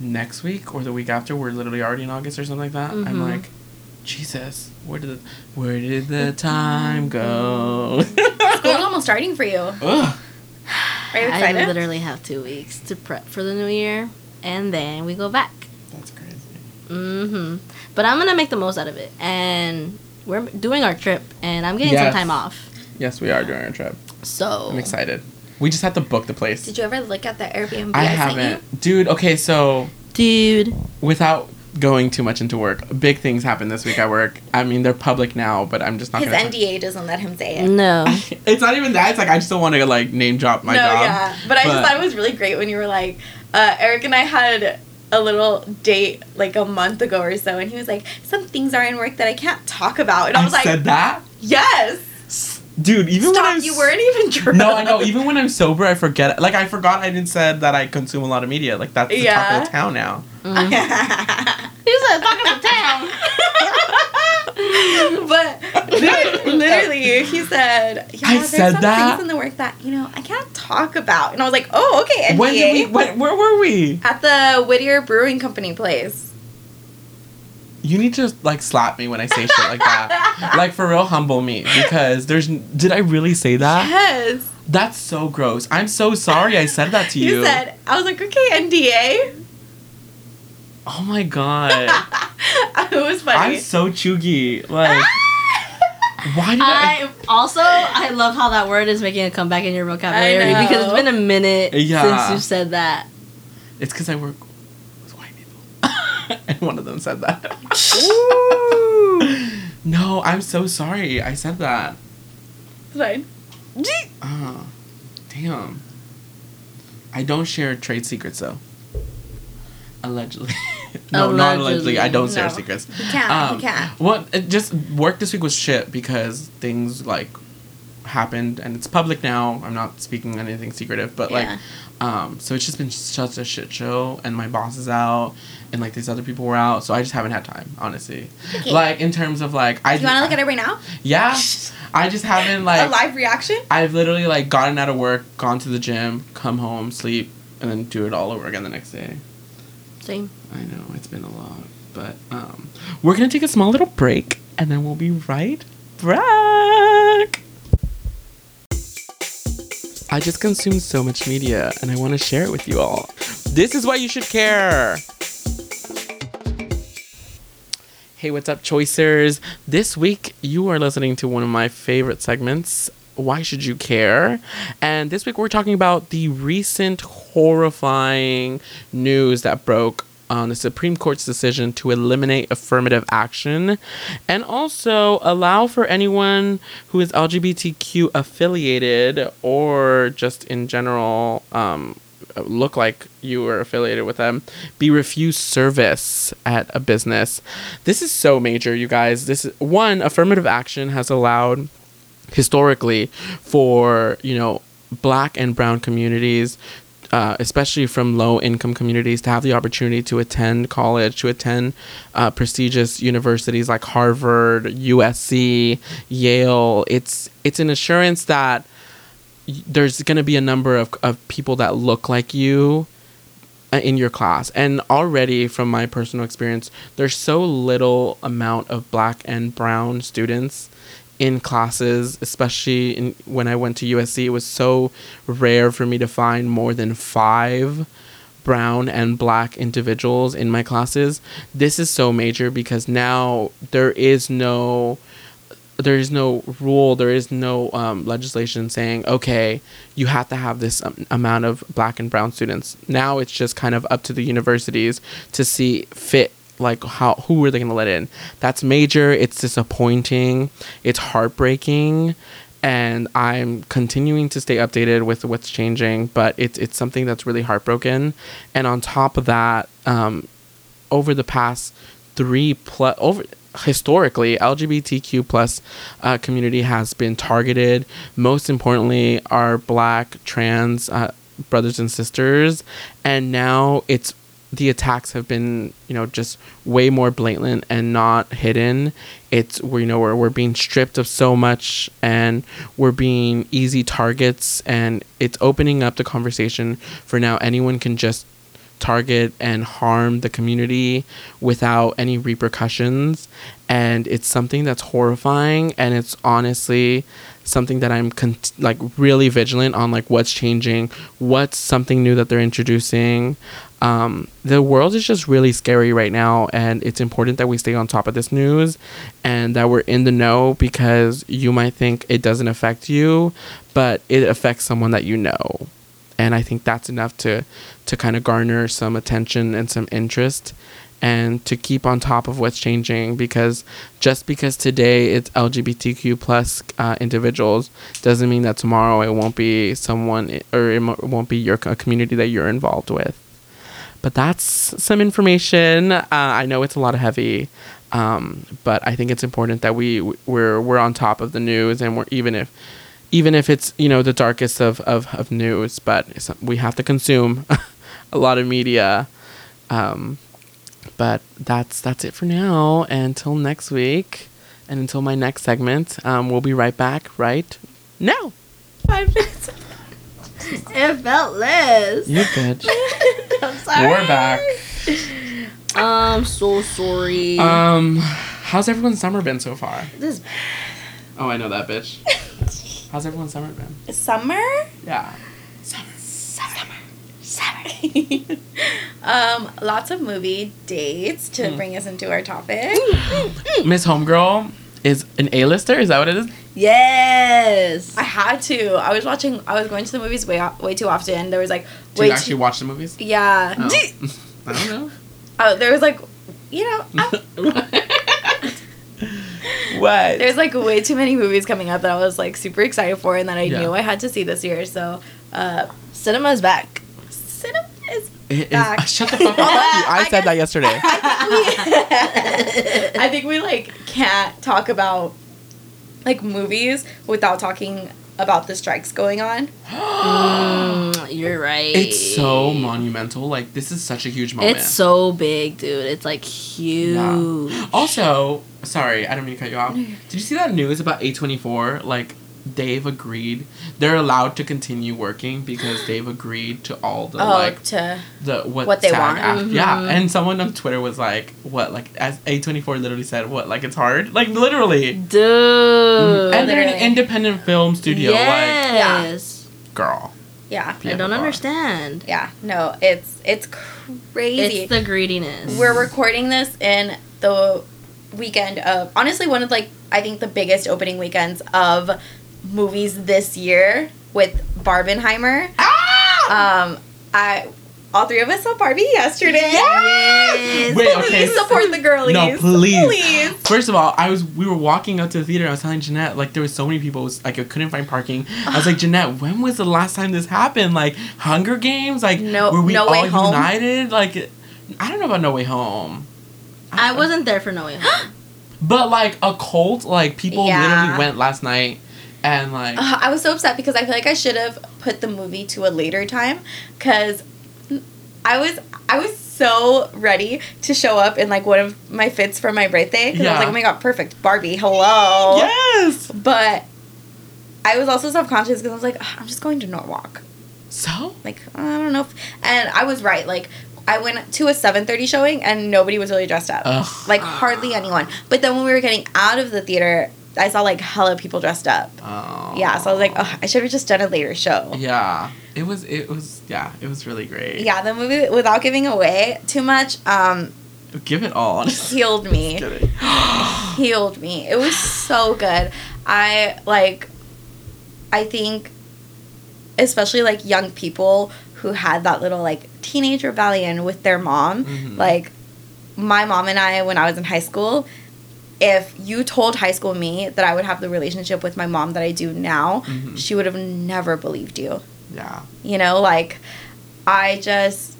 next week or the week after we're literally already in August or something like that. I'm Mhm. like Jesus, where did the, where did the time go? School's almost starting for you. Ugh. Are you excited? I literally have two weeks to prep for the new year, and then we go back. That's crazy. Mm-hmm. But I'm gonna make the most out of it, and we're doing our trip, and I'm getting Yes. some time off. Yes, we are doing our trip. So I'm excited. We just have to book the place. Did you ever look at the Airbnb I I, sent you? haven't. Dude, okay, so dude. without going too much into work, big things happened this week at work. I mean, they're public now, but I'm just not His gonna NDA doesn't let him say it. No. It's not even that. It's like I just don't want to like name drop my no, job. yeah. But I just thought it was really great when you were like, uh, Eric and I had a little date like a month ago or so, and he was like, "Some things are in work that I can't talk about," and I I was like, said that, "Yes, dude. Even when! I'm You weren't even drunk." No, I know. Even when I'm sober, I forget. Like I forgot I didn't said that I consume a lot of media. Like that's the talk of the town now. Mm. he said talking to town. but li- literally, he said, "Yeah, I there's said some that? things in the work that you know I can't talk about," and I was like, "Oh, okay." NDA. When did we? When, where were we? At the Whittier Brewing Company place. You need to like slap me when I say shit like that. Like for real, humble me because there's. Did I really say that? Yes. That's so gross. I'm so sorry I said that to you. You said, I was like, okay, NDA. oh my god. it was funny. I'm so chuggy. Like, why did I? I also I love how that word is making a comeback in your vocabulary know. because it's been a minute Yeah. since you said that. It's because I work with white people, and one of them said that. no, I'm so sorry. I said that. Fine. Oh, damn. I don't share trade secrets though. Allegedly. no, not allegedly. I don't share secrets. He can't. Um, he can't. Well, it just work this week was shit because things like happened and it's public now. I'm not speaking anything secretive, but Yeah. like, um, so it's just been such a shit show, and my boss is out, and like these other people were out, so I just haven't had time, honestly. Okay. Like in terms of like, I you want to look at it right now? Yeah, I just haven't like a live reaction? I've literally like gotten out of work, gone to the gym, come home, sleep, and then do it all over again the next day. Same. I know it's been a lot, but um, we're gonna take a small little break, and then we'll be right back. I just consumed so much media, and I want to share it with you all. This is why you should care. Hey, what's up, choicers? This week, you are listening to one of my favorite segments. Why should you care? And this week, we're talking about the recent horrifying news that broke on the Supreme Court's decision to eliminate affirmative action and also allow for anyone who is LGBTQ affiliated or just in general um, look like you are affiliated with them be refused service at a business. This is so major, you guys. This is one affirmative action has allowed historically for, you know, black and brown communities uh, especially from low income communities, to have the opportunity to attend college, to attend uh, prestigious universities like Harvard, USC, Yale. It's it's an assurance that there's going to be a number of, of people that look like you uh, in your class. And already from my personal experience there's so little amount of black and brown students in classes especially in, when i went to usc it was so rare for me to find more than five brown and black individuals in my classes. This is so major because now there is no there is no rule, there is no um, legislation saying, okay, you have to have this um, amount of black and brown students. Now it's just kind of up to the universities to see fit like how who are they going to let in that's major it's disappointing it's heartbreaking and i'm continuing to stay updated with what's changing but it's it's something that's really heartbroken and on top of that um, over the past three plus over historically lgbtq plus uh, community has been targeted. Most importantly our black trans uh, brothers and sisters. And now it's the attacks have been you know just way more blatant and not hidden. It's you know we're, we're being stripped of so much and we're being easy targets. And it's opening up the conversation for now. Anyone can just target and harm the community without any repercussions. And it's something that's horrifying and it's honestly something that i'm like really vigilant on like what's changing what's something new that they're introducing. Um, the world is just really scary right now and it's important that we stay on top of this news and that we're in the know because you might think it doesn't affect you but it affects someone that you know and I think that's enough to to kind of garner some attention and some interest and to keep on top of what's changing because just because today it's LGBTQ plus uh, individuals doesn't mean that tomorrow it won't be someone or it won't be your community that you're involved with. But that's some information. Uh, I know it's a lot of heavy, um, but I think it's important that we we're we're on top of the news and we're even if even if it's you know the darkest of, of, of news but we have to consume a lot of media. Um, but that's that's it for now. Until next week and until my next segment um, we'll be right back right now. Five minutes. It felt less. You bitch. I'm sorry. We're back. I'm so sorry. Um how's everyone's summer been so far? This oh i know that bitch How's everyone's summer been? Summer? Yeah. Summer. Summer. Summer. um, lots of movie dates to mm. bring us into our topic. Miss Homegirl is an A-lister. Is that what it is? Yes. I had to. I was watching. I was going to the movies way way too often. There was like. Do you actually too, watch the movies? Yeah. Oh. I don't know. Oh, there was like, you know. What? There's like way too many movies coming up that I was like super excited for and that I yeah. knew I had to see this year. So, uh, cinema is back. Cinema is it back. Is, shut the fuck up. I, I said that yesterday. I think we like can't talk about like movies without talking about the strikes going on. mm, you're right. It's so monumental. Like this is such a huge moment. It's so big, dude. It's like huge. Yeah. Also, sorry, I don't mean to cut you off. Did you see that news about A twenty four? Like they've agreed they're allowed to continue working because they've agreed to all the oh, like to the what, what they want. After, mm-hmm. Yeah, and someone on Twitter was like, "What?" Like as A twenty four literally said, "What?" Like it's hard. Like literally, dude. Mm-hmm. And they're an independent film studio. Yes. Like, girl. Yeah. I don't understand. Yeah. No, it's it's crazy. It's the greediness. We're recording this in the weekend of honestly one of like I think the biggest opening weekends of movies this year with Barbenheimer. Ah! Um, I all three of us saw Barbie yesterday. Yes. Wait, okay. Support the girlies. No, please. Please. First of all, I was we were walking up to the theater. I was telling Jeanette like there was so many people. It was, like I couldn't find parking. I was like Jeanette, when was the last time this happened? Like Hunger Games? Like No- were we No all Way Home? united? Like I don't know about No Way Home. I wasn't there for No Way Home. But like a cult, like people Yeah. literally went last night, and like Uh, I was so upset because I feel like I should have put the movie to a later time because I was I was so ready to show up in like one of my fits for my birthday because I was like, oh my god, perfect Barbie, hello. yes. But I was also self conscious because I was like, I'm just going to Norwalk. So Like I don't know, if, and I was right. Like I went to a 7:30 showing and nobody was really dressed up. Ugh. Like hardly anyone. But then when we were getting out of the theater, I saw like hella people dressed up. Oh. Yeah, so I was like, oh, I should have just done a later show. Yeah, it was. It was. Yeah, it was really great. Yeah, the movie, without giving away too much, um, Give it all. healed me. Healed me. It was so good. I like I think especially like young people who had that little like teenage rebellion with their mom. Mhm. Like my mom and I when I was in high school, if you told high school me that I would have the relationship with my mom that I do now, Mhm. she would have never believed you. Yeah. You know, like I just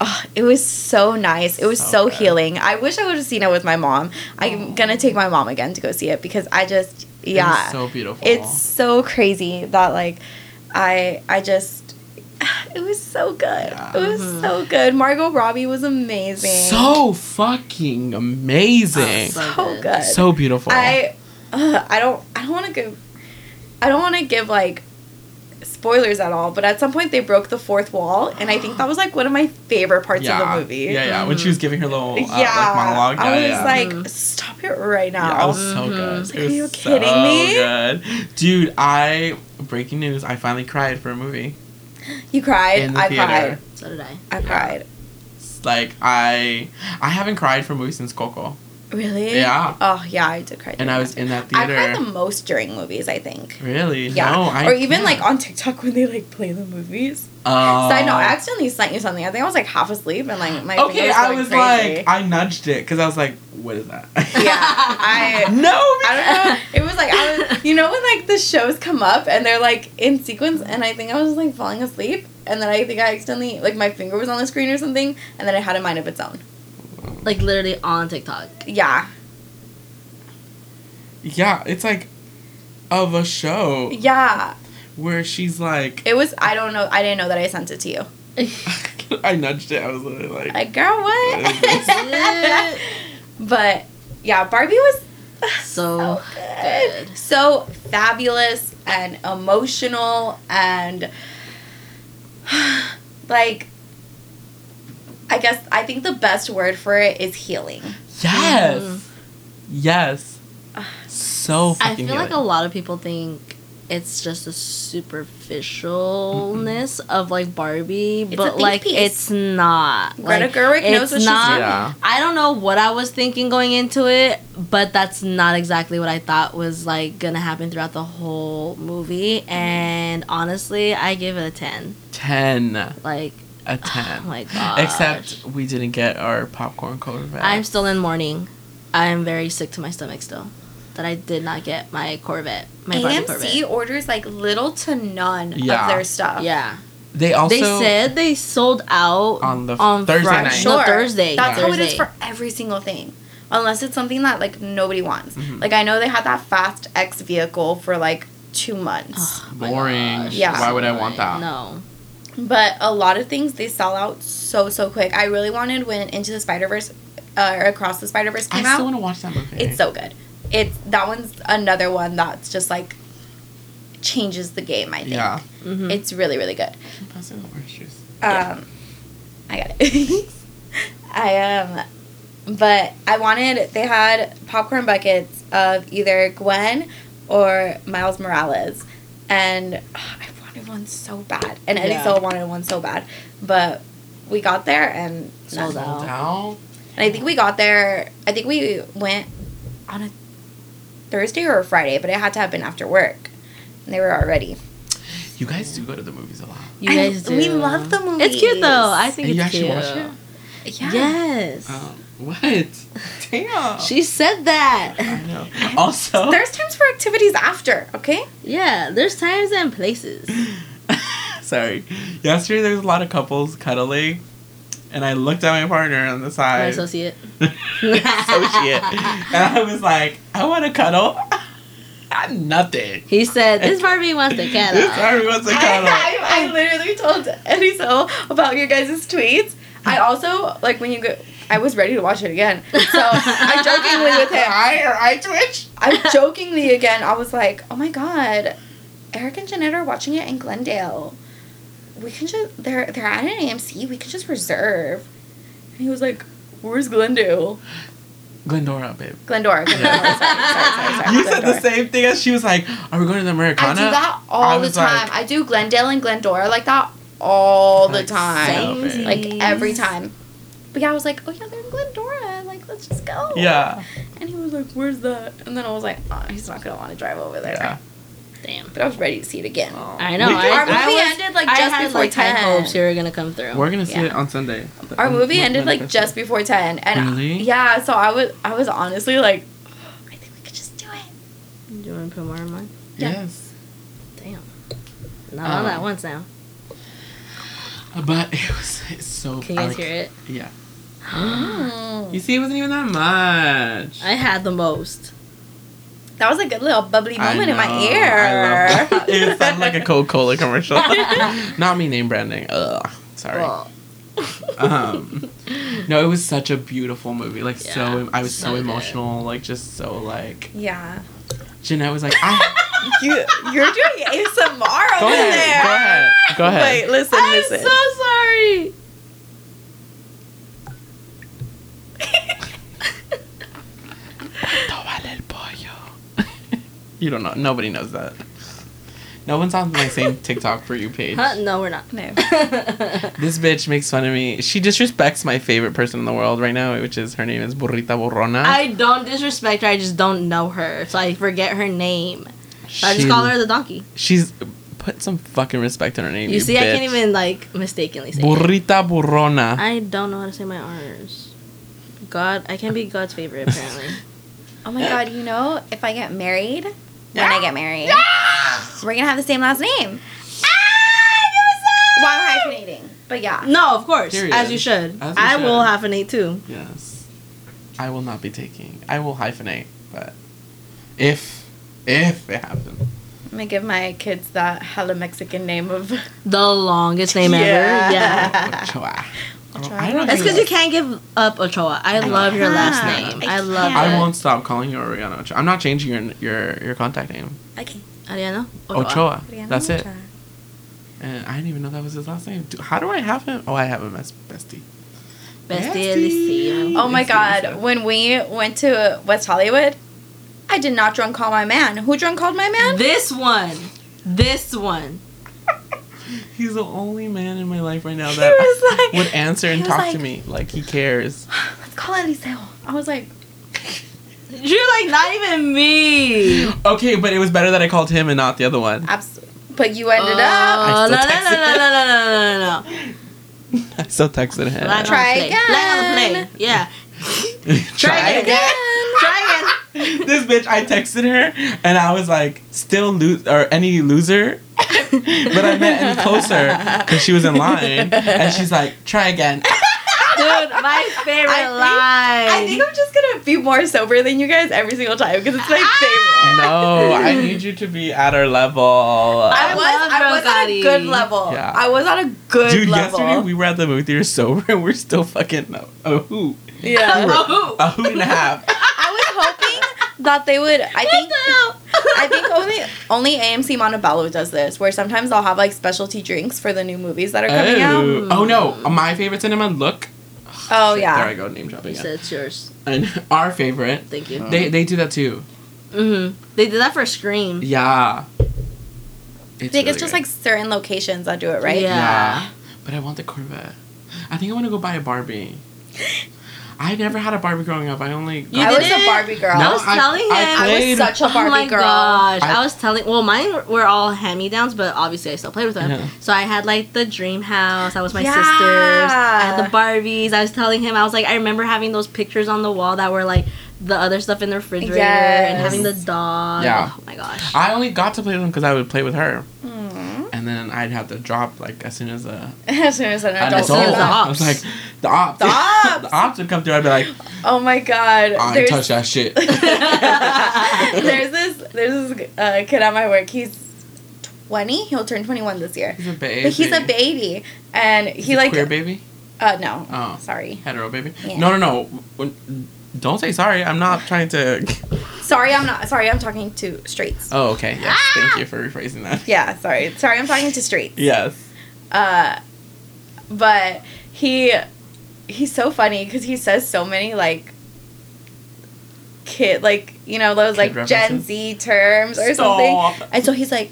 oh, it was so nice. It was So so, healing. I wish I would have seen it with my mom. I'm gonna take my mom again to go see it because I just yeah. was so beautiful. it's so crazy that like I I just it was so good. Yeah. It was so good. Margot Robbie was amazing. so fucking amazing. So so good. good. So beautiful. I uh, I don't I don't want to give I don't want to give like spoilers at all, but at some point they broke the fourth wall, and I think that was like one of my favorite parts yeah. of the movie. Yeah, yeah. When she was giving her little uh, Yeah, like monologue. I was yeah. like, Mhm. stop it right now. Yeah, it was so good. Like, It are was you so kidding me? good. Dude, I breaking news, I finally cried for a movie. you cried. In the I theater. cried. So did I. I Yeah. cried. Like I I haven't cried for a movie since Coco. Really? Yeah. Oh yeah, I did cry. And I was in that theater. I cried the most during movies. I think. really? Yeah. No, I or even like can't. on TikTok when they like play the movies. Uh, Side note, I accidentally sent you something. I think I was like half asleep and like my Okay, fingers I was crazy. like, I nudged it because I was like, what is that? yeah, I no, I don't know. It was like I was, you know, when like the shows come up and they're like in sequence, and I think I was like falling asleep, and then I think I accidentally like my finger was on the screen or something, and then it had a mind of its own. Like literally on TikTok. Yeah, Yeah, it's like of a show yeah. Where she's like, It was. I don't know. I didn't know that I sent it to you. I nudged it. I was literally like, Like, girl, What is what? but yeah, Barbie was So good. good. so fabulous and emotional and like. I guess I think the best word for it is healing. yes, Mhm. yes, so I fucking feel like a lot of people think it's just a superficialness mm-hmm. of like Barbie, It's but like piece. it's not. Greta Like, Gerwig knows it's what she's not, doing. Yeah. I don't know what I was thinking going into it, but that's not exactly what I thought was like gonna happen throughout the whole movie. And honestly, I give it a ten. ten, Like, a ten. oh my god. Except we didn't get our popcorn Corvette. I'm still in mourning. I am very sick to my stomach still. That I did not get my Corvette, my Barbie AMC Corvette. orders like little to none Yeah. of their stuff. Yeah. They also they said they sold out On the on Thursday Fri- night. No, Thursday. That's how it is for every single thing. Unless it's something that like nobody wants. Mhm. Like I know they had that Fast X vehicle for like two months. Oh Boring. gosh, Yeah. Why would I want that? No. But a lot of things they sell out so so quick. I really wanted when Into the Spider Verse uh, or Across the Spider Verse came out. I still want to watch that movie. It's so good. It's that one's another one that's just like changes the game. I think yeah. Mhm. it's really really good. Passing the orange juice. Um, I got it. I um, but I wanted they had popcorn buckets of either Gwen or Miles Morales, and ugh, I wanted one so bad, and Eddie Yeah. still wanted one so bad, but we got there and Sold Sold out. And I think we got there. I think we went on a Thursday or a Friday, but it had to have been after work. And they were already. You guys do go to the movies a lot. You I- guys do. we love the movies. It's cute though. I think And you it's actually cute. watch it? Yeah. Yes. Um, what? Damn. She said that. I know. Also, There's times for activities after, okay? Yeah, there's times and places. sorry. Yesterday there was a lot of couples cuddling, and I looked at my partner on the My side. associate. associate, and I was like, I want to cuddle. Nothing. He said, "This Barbie wants to cuddle. This cuddle." Barbie wants to cuddle. I, I, I literally told Eddie so about your guys' tweets. I also like when you go. I was ready to watch it again, so I jokingly with him. I or I twitch. I jokingly again. I was like, "Oh my god, Eric and Jeanette are watching it in Glendale. We can just they're they're at an AMC. We can just reserve." And he was like, "Where's Glendale? Glendora, babe. Glendora. Glendora. Sorry, sorry, sorry, sorry, You said the same thing as she was like, "Are we going to the Americana?" I do that all the time. like- I do Glendale and Glendora like that all the time. same. Like every time. But yeah, I was like, oh yeah, they're in Glendora. Like, let's just go. Yeah. And he was like, where's that? And then I was like, oh, he's not gonna want to drive over there. Yeah. Damn. But I was ready to see it again. I know. We I, can- Our movie I was, ended, like, I just had, before like, high 10. hopes you were gonna come through. We're gonna see Yeah. it on Sunday. Our movie Um, ended like manifesto. just before ten, and Really? yeah, so I was I was honestly like, I think we could just do it. Do you want to put more in mine? Yeah. Yes. Damn. Not all Um, at once now. But it was it's so. Can you guys like- hear it? Yeah. You see, it wasn't even that much. I had the most. That was a good little bubbly I moment in my ear. I love that. it sounded like a Coca Cola commercial. Not me name branding. Ugh. Sorry. Well, um, no, it was such a beautiful movie. Like so, I was so, so good. emotional. Like just so like Yeah. Jeanette was like, I, You you're doing ASMR go over ahead, there. go ahead, go ahead. Wait, listen, listen. I'm so sorry. You don't know. Nobody knows that. No one's on my same TikTok for you page. Huh? No, we're not. No. This bitch makes fun of me. She disrespects my favorite person in the world right now, which is her name is Burrita Borrona. I don't disrespect her. I just don't know her, so I forget her name. So I just She- call her the donkey. She's put some fucking respect in her name. You, You, see, I can't bitch. even like mistakenly say. it. Burrita Borrona. I don't know how to say my R's. God, I can't be God's favorite apparently. Oh my god, you know, if I get married, when I get married, we're gonna have the same last name. Ah, While hyphenating. But yeah. no, of course, Period. as you should. As you I will hyphenate too. Yes. I will not be taking. I will hyphenate, but if if it happens. I'm gonna give my kids that hella Mexican name of The longest name Yeah. ever. Yeah. Ochoa. Ochoa. I don't know That's because you can't give up Ochoa. I, love your last name. I I, love can't. it. I won't stop calling you Oriana Ochoa. I'm not changing your your your contact name. Okay. Ariana? Ochoa. Adriana That's it. And I didn't even know that was his last name. Do- How do I have him? Oh, I have him as bestie. Bestie Bestie. Oh my It's god, when we went to West Hollywood, I did not drunk call my man. Who drunk called my man? This one. This one. He's the only man in my life right now that was like, would answer and talk like- to me like he cares. let's call Eliseo. I was like, You're like not even me. Okay, but it was better that I called him and not the other one. abs- but you ended Oh, up. no, no, still no, texted no, no, no, no, no, no, no. I still texted him. Flag on Try the play. Flag on the again. play. Yeah. Try again. again. Try again. this bitch, I texted her and I was like, still lose or any loser, but I met any closer because she was in line and she's like, try again. Dude, my favorite I think- line. I think I'm just gonna be more sober than you guys every single time because it's my favorite. No, I need you to be at our level. I I was, love I was at a good level. Yeah. I was at a good Dude, level. yesterday we were at the movie theater sober and we're still fucking no, a hoot. yeah. Oh. A hoot and a half. I was hoping that they would. I think. I think only only AMC Montebello does this, where sometimes they'll have like specialty drinks for the new movies that are coming out. Oh. oh no, my favorite cinema, look. Oh Shit, yeah. There I go, name dropping. You again. said it's yours. And our favorite, Thank you. they they do that too. Mm-hmm. They did that for Scream. Yeah. I It's think really it's just good. like certain locations that do it, right? Yeah. But I want the Corvette. I think I want to go buy a Barbie. I never had a Barbie growing up. I only. You I was didn't? a Barbie girl. No, I was I- telling him. I I was played- such a Barbie girl. oh my girl. gosh! I, I- was telling. Well, mine were- were all hand me downs, but obviously I still played with them. Yeah. So I had like the dream house. That was my Yeah. sister's. I had the Barbies. I was telling him. I was like, I remember having those pictures on the wall that were like the other stuff in the refrigerator and having the dog. Yeah. Oh my gosh. I only got to play with them because I would play with her, Mm. And then I'd have to drop like as soon as a as soon as an adult. adult. as the I was ops. like the ops. The ops. the ops would come through. I'd be like, Oh my god. I ain't touch that shit. there's this there's this uh, kid at my work. He's 20. He'll turn 21 this year. He's a baby. But he's a baby, and he like queer baby, uh no. Oh. Sorry. hetero baby. Yeah. No, no, no. Don't say sorry. I'm not trying to. Sorry, I'm not. Sorry, I'm talking to straights. Oh, okay. Yes. Ah! Thank you for rephrasing that. Yeah, sorry. Sorry, I'm talking to straights. Yes. Uh, but he he's so funny because he says so many like kid like you know those Kid like Gen? Z terms or Stop. something, and so he's like,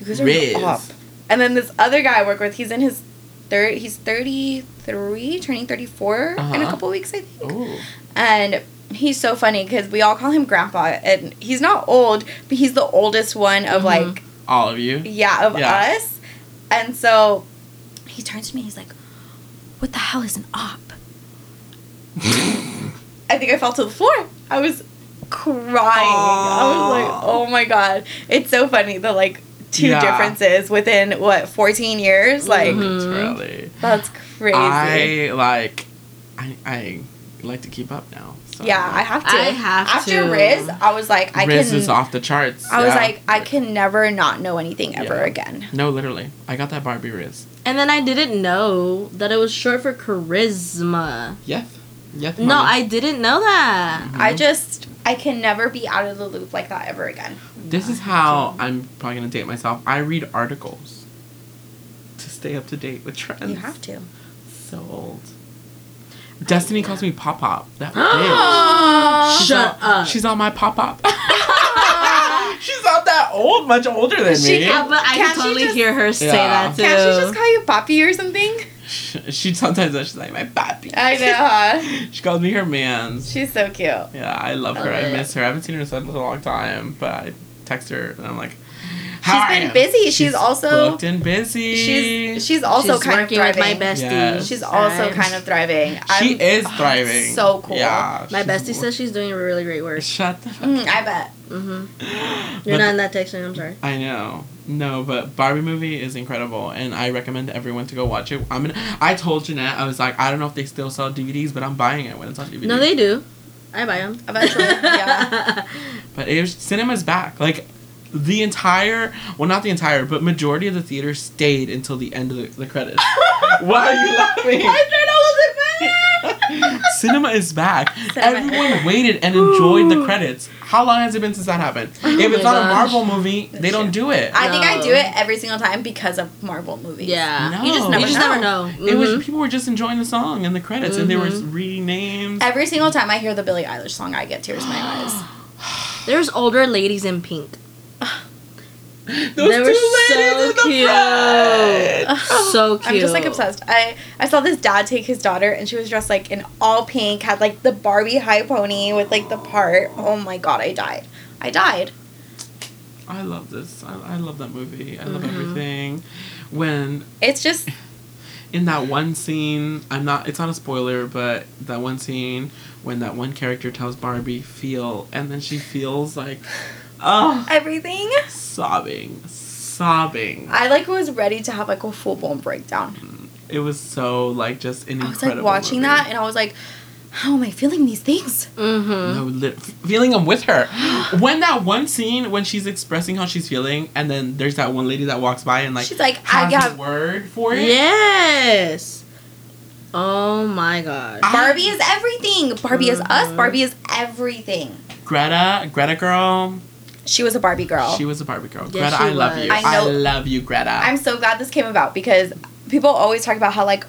"You guys are Rizz. up." And then this other guy I work with, he's in his third. He's thirty three, turning thirty in a Uh-huh. couple weeks, I think. Ooh. And he's so funny because we all call him Grandpa, and he's not old, but he's the oldest one of Mhm. like All of you. yeah, of Yeah. us. And so he turns to me, he's like, What the hell is an op? I think I fell to the floor. I was crying. I was like, Oh my god. It's so funny the like two Yeah. differences within what, 14 years? Like Mhm. Literally. that's crazy. I like. I I like to keep up now. So. yeah, I have to. I have to After to. Rizz, I was like, I can't. Rizz can is off the charts. I was yeah. like, I can never not know anything ever Yeah. again. No, literally. I got that Barbie Rizz. And then I didn't know that it was short for charisma. Yes. Yes. No, I didn't know that. Mm-hmm. I just I can never be out of the loop like that ever again. This is how I'm probably gonna date myself. I read articles to stay up to date with trends. You have to. So old. Destiny calls me Pop Pop. That bitch. She's Shut on, up. She's on my Pop Pop. she's not that old. Much older than She me. can't- Yeah, but I Can't can totally just- hear her say Yeah. that too. Can't she just call you Poppy or something? She sometimes does. She's like my papi. I know. Huh? She calls me her man's. She's so cute. Yeah, I love her. I I miss her. I haven't seen her in such a long time, but I text her and I'm like, How She's are been busy. She's also- booked and busy. She's she's also She's kind of working with thriving. my bestie. Yes. She's also Right. kind of thriving. she I'm- is oh, thriving. So cool. Yeah. My she's- bestie says she's doing really great work. Shut the fuck Mm, I bet. Mm-hmm. You're not in that text, I'm sorry. I know. No, but Barbie movie is incredible, and I recommend everyone to go watch it. I'm gonna. I told Jeanette I was like, I don't know if they still sell DVDs, but I'm buying it when it's on DVD. No, they do. I buy them. Eventually, yeah. But it was, cinema's back. Like the entire, well, not the entire, but majority of the theater stayed until the end of the, the credits. Why are you laughing? I said i wasn't back cinema is back. Cinema- Everyone waited and enjoyed the credits. How long has it been since that happened? if it's my not a. Marvel movie, they don't do it. I think I do it every single time because of Marvel movies. Yeah. No. You just never you just know. never know. It was Mhm. people were just enjoying the song and the credits, and they were Mhm. reading names. Every single time I hear the Billie Eilish song, I get tears in my eyes. There's older ladies in pink. Those they were two ladies so in the cute. front. So cute. I'm just like obsessed. I I saw this dad take his daughter, and she was dressed like in all pink, had like the Barbie high pony with like the part. Oh my god, I died. I died. I love this. I, I love that movie. I love Mhm. everything. When It's just in that one scene, I'm not. It's not a spoiler, but that one scene when that one character tells Barbie feel, and then she feels like, oh, everything. sobbing, sobbing. I like was ready to have like a full blown breakdown. It was so like just an I was incredible. like watching movie. that, and I was like, how am I feeling these things? Mm-hmm. No, lit- feeling them with her. when that one scene when she's expressing how she's feeling, and then there's that one lady that walks by and like She's like, I has got a word for it. Yes. Oh my god. I- Barbie is everything. Barbie is us. Mhm. Barbie is everything. Greta, Greta girl, She was a Barbie girl. she was a Barbie girl. Yes, Greta, she I love you. I I, love you, Greta. I'm so glad this came about because people always talk about how like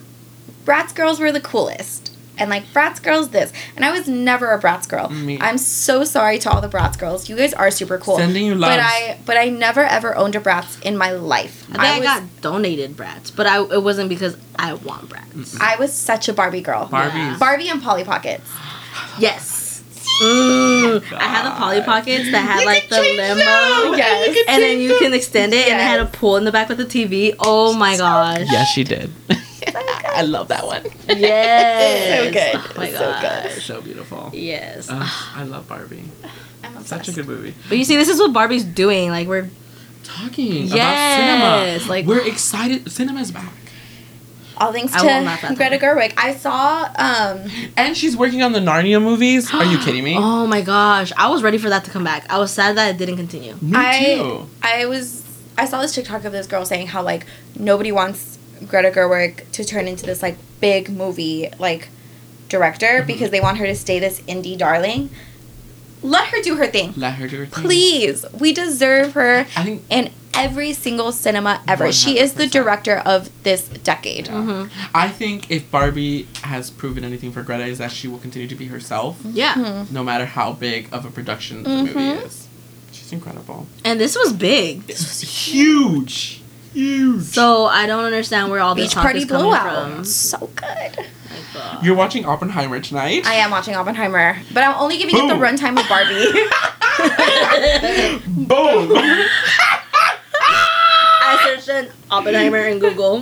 Bratz girls were the coolest. and like Bratz girls this. And I was never a Bratz girl. Me- I'm so sorry to all the Bratz girls. You guys are super cool. Sending you love. But. I but I never ever owned a Bratz in my life. I think I, was got donated Bratz, but I it wasn't because I want Bratz. I was such a Barbie girl. Barbies. Barbie and Polly Pockets. Yes. Mm, I had the Polly Pockets that had like the limo. Yes. And then you can extend it, and it had a Yes. pool in the back with the TV. Oh my gosh! Yes, she did. I love that one. Yes. So good. Oh my So gosh. good. So beautiful. Yes. Ugh, I love Barbie. I'm Such a good movie. But you see, this is what Barbie's doing. Like we're Talking Yes, about cinema. like- we're excited. Cinema's back, All thanks I to Greta Gerwig. I saw um and she's working on the Narnia movies. Are you kidding me? Oh my gosh! I was ready for that to come back. I was sad that it didn't continue. Me I too. I was I saw this TikTok of this girl saying how like nobody wants Greta Gerwig to turn into this like big movie like director Mm-hmm. because they want her to stay this indie darling. Let her do her thing. Let her do her thing. Please. We deserve her I think in every single cinema ever. She is the director of this decade. Mm-hmm. I think if Barbie has proven anything for Greta is that she will continue to be herself, Yeah. Mm-hmm. no matter how big of a production the movie is. She's incredible. And this was big. It's huge, huge. So I don't understand where all this Beach talk Party is coming Blowout. from. So good. Like, You're watching Oppenheimer tonight. I am watching Oppenheimer, but I'm only giving it the runtime of Barbie. Boom. I searched in Oppenheimer and Google.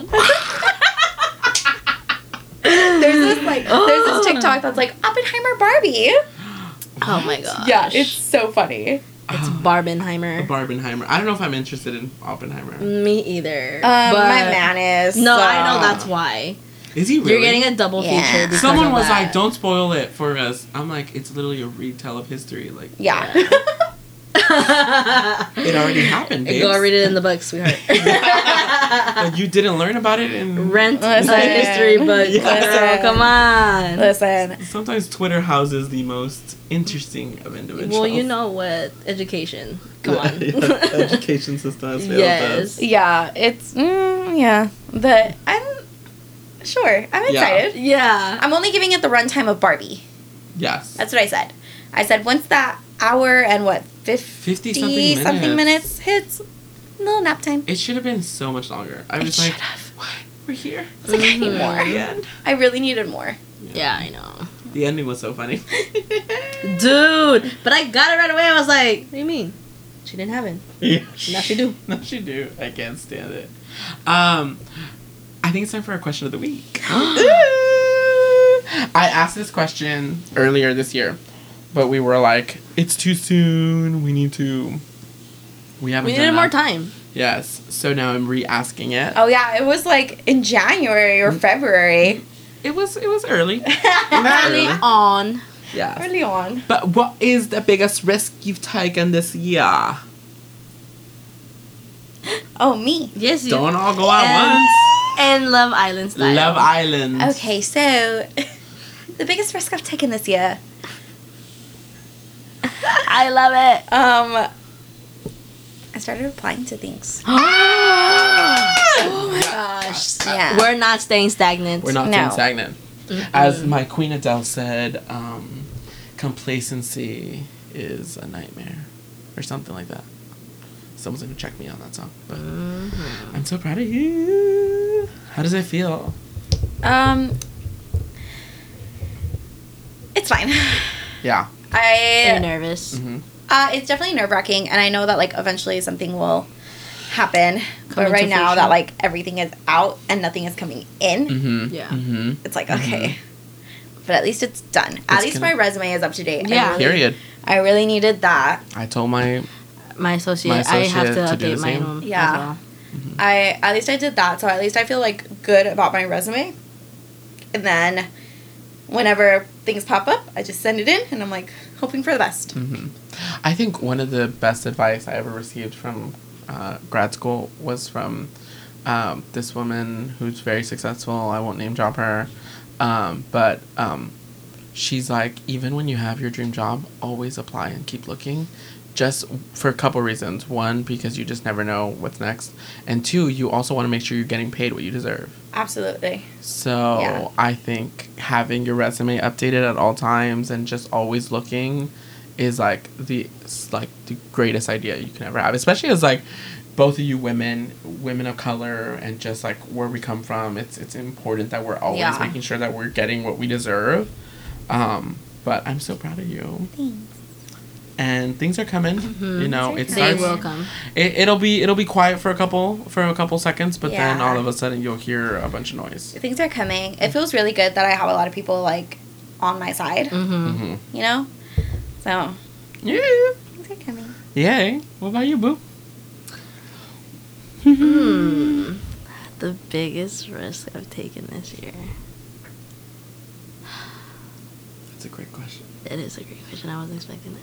there's this like there's this TikTok that's like Oppenheimer Barbie. Oh my god. Yeah, it's so funny. it's Barbenheimer. Barbenheimer. I don't know if I'm interested in Oppenheimer. Me either. Um, but my man is. No, so- I know that's why. Is he really? You're getting a double Yeah. feature. Someone was that. like, "Don't spoil it for us." I'm like, "It's literally a retell of history. Like, Yeah. it already happened, babes. Go read it in the book, sweetheart. Like, you didn't learn about it in. Rent a Listen. history book, Yeah. girl. Come on. Listen, Sometimes Twitter houses the most interesting of individuals. Well, you know what? Education. Come on. Yeah, education system has failed Yes. us. yeah, it's mm, yeah. The I'm sure I'm Yeah. excited. yeah. I'm only giving it the runtime of Barbie. Yes. That's what I said. I said once that hour and what 50 50 something minutes hits, a little nap time. It should have been so much longer. I It was like, should have. what? We're here. It's like I need more. Again. I really needed more. Yeah, I know. The ending was so funny. Dude, but I got it right away. I was like, what do you mean? She didn't have it. yeah. Now she do. Now she do. I can't stand it. Um, I think it's time for our question of the week. I asked this question earlier this year, but we were like, it's too soon. We need to. We haven't. We done needed more enough." time. Yes. So now I'm re-asking it. Oh yeah, it was like in January or mm. February. It was. It was early. Early on. Yeah. Early on. But what is the biggest risk you've taken this year? Oh me. Yes, you. Don't all go at And- once. And Love Island style. Love Island. Okay, so the biggest risk I've taken this year. I love it. Um, I started applying to things. oh my gosh. Yeah. We're not staying stagnant. We're not No. staying stagnant. As my Queen Adele said, um, complacency is a nightmare, or something like that. Someone's gonna check me on that song, but Mm-hmm. I'm so proud of you. How does it feel? Um, it's fine. Yeah. Are you I nervous? hmm uh, it's definitely nerve wracking, and I know that like eventually something will happen. Come but right now that like everything is out and nothing is coming in, hmm Yeah. hmm it's like okay. But at least it's done. at least gonna- my resume is up to date. I Yeah. really- Period. I really needed that. I told my My associate, My I have to to update the mine. same. home as Yeah. well. I at least I did that, so at least I feel like good about my resume. And then whenever things pop up, I just send it in and I'm like hoping for the best. hmm I think one of the best advice I ever received from uh, grad school was from um, this woman who's very successful. I won't name drop her, um, but um, she's like, even when you have your dream job, always apply and keep looking, just for a couple reasons. One, because you just never know what's next, and two, you also want to make sure you're getting paid what you deserve. Absolutely. So Yeah. I think having your resume updated at all times and just always looking is like the like the greatest idea you can ever have, especially as like both of you women, women of color, and just like where we come from. It's it's important that we're always Yeah. making sure that we're getting what we deserve. Um, but I'm so proud of you. Thanks. And things are coming. You know, it Things They starts. will come. It, it'll be it'll be quiet for a couple for a couple seconds, but then all of a sudden you'll hear a bunch of noise. Things are coming. It feels really good that I have a lot of people like on my side. Mm-hmm. hmm You know. So Yeah. things are coming. Yay. What about you, Boo? Hmm. The biggest risk I've taken this year. That's a great It is a great question. I wasn't expecting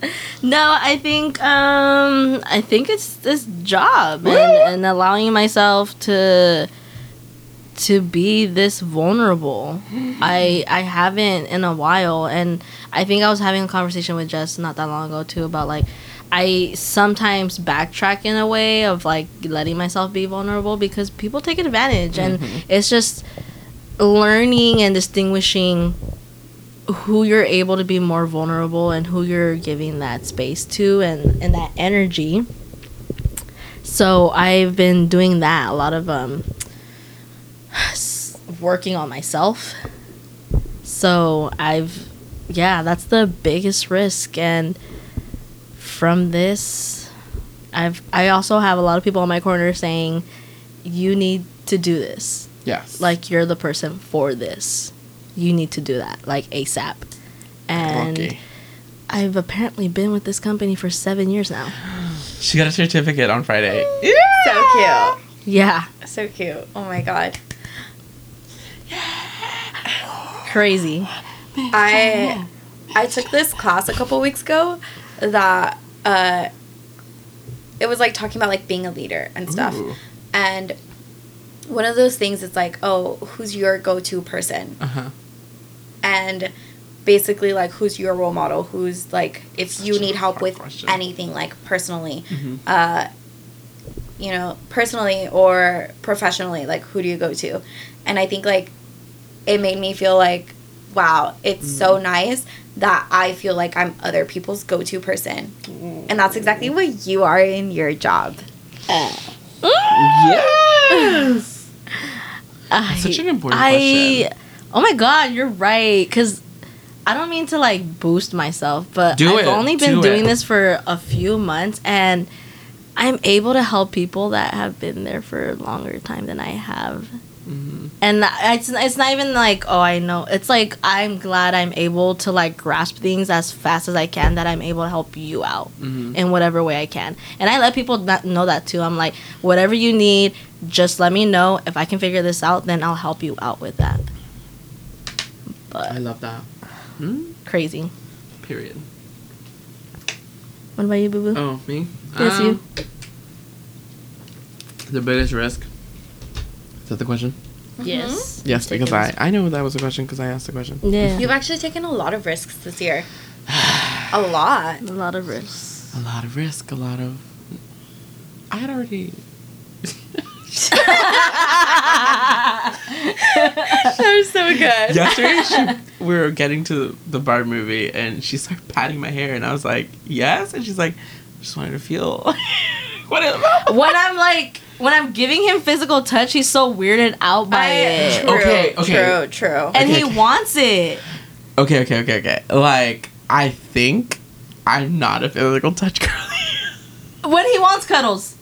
that. no, I think um I think it's this job and, and allowing myself to to be this vulnerable. I I haven't in a while and I think I was having a conversation with Jess not that long ago too about like I sometimes backtrack in a way of like letting myself be vulnerable because people take advantage and it's just learning and distinguishing who you're able to be more vulnerable and who you're giving that space to and, and that energy. So I've been doing that a lot of um working on myself. So I've yeah, that's the biggest risk and from this I've I also have a lot of people on my corner saying you need to do this Yes. like you're the person for this. You need to do that like ASAP. And Okay. I've apparently been with this company for seven years now. She got a certificate on Friday. Yeah! So cute. Yeah, So cute. Oh my god. crazy. I I took this class a couple weeks ago that uh it was like talking about like being a leader and stuff. Ooh. And one of those things is like, oh, who's your go-to person? Uh huh. And basically like who's your role model? Who's like if Such you need help with question. anything like personally, Mhm. uh you know, personally or professionally, like who do you go to? And I think like it made me feel like wow, it's so Mm. nice that I feel like I'm other people's go-to person. And that's exactly what you are in your job. Yes. I, Such an important I, question. Oh my god, you're right. Because I don't mean to like boost myself, but Do I've it. only been Do doing it. this for a few months and I'm able to help people that have been there for a longer time than I have. Mhm. and it's it's not even like oh I know it's like I'm glad I'm able to like grasp things as fast as I can that I'm able to help you out Mhm. in whatever way I can and I let people know that too I'm like whatever you need just let me know if I can figure this out then I'll help you out with that I love that. Hmm? crazy Period. what about you boo boo Oh, me? Yes, you. The biggest risk. Is that the question? yes Yes, because I, I know that was a question because I asked the question. yeah You've actually taken a lot of risks this year. a lot. a lot of risks A lot of risk, a lot of. I had already. That was so good. Yesterday, she, we were getting to the bar movie, and she started patting my hair, and I was like, "Yes," and she's like, "I "Just wanted to feel what when I'm like when I'm giving him physical touch he's so weirded out by it True, Okay, okay. True, true. and Okay, he okay. wants it Okay, okay, okay, okay. Like, I think I'm not a physical touch girl. when he wants cuddles.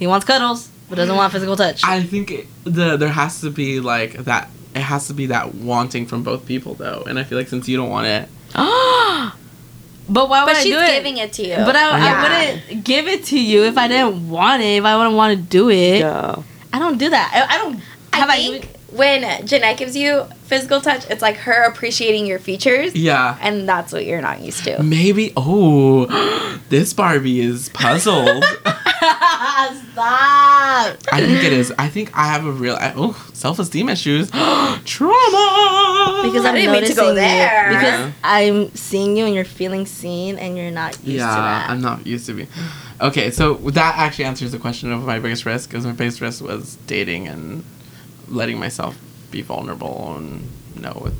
He wants cuddles, but doesn't want physical touch. I think it, the there has to be like that. It has to be that wanting from both people, though. And I feel like since you don't want it, but why would but I she's do it? giving it to you. But I, Yeah. I wouldn't give it to you if I didn't want it. If I wouldn't want to do it, yeah. I don't do that. I, I don't. Have I I, think even- when Jeanette gives you physical touch, it's like her appreciating your features, yeah, and that's what you're not used to. maybe. Oh, this Barbie is puzzled. Stop. I think it is. I think I have a real oh self esteem issues. Trauma. Because I I'm didn't mean to noticing go you. Because Yeah. I'm seeing you and you're feeling seen and you're not used to yeah, that. I'm not used to be. Okay, so that actually answers the question of my biggest risk. Because my biggest risk was dating and letting myself be vulnerable and know with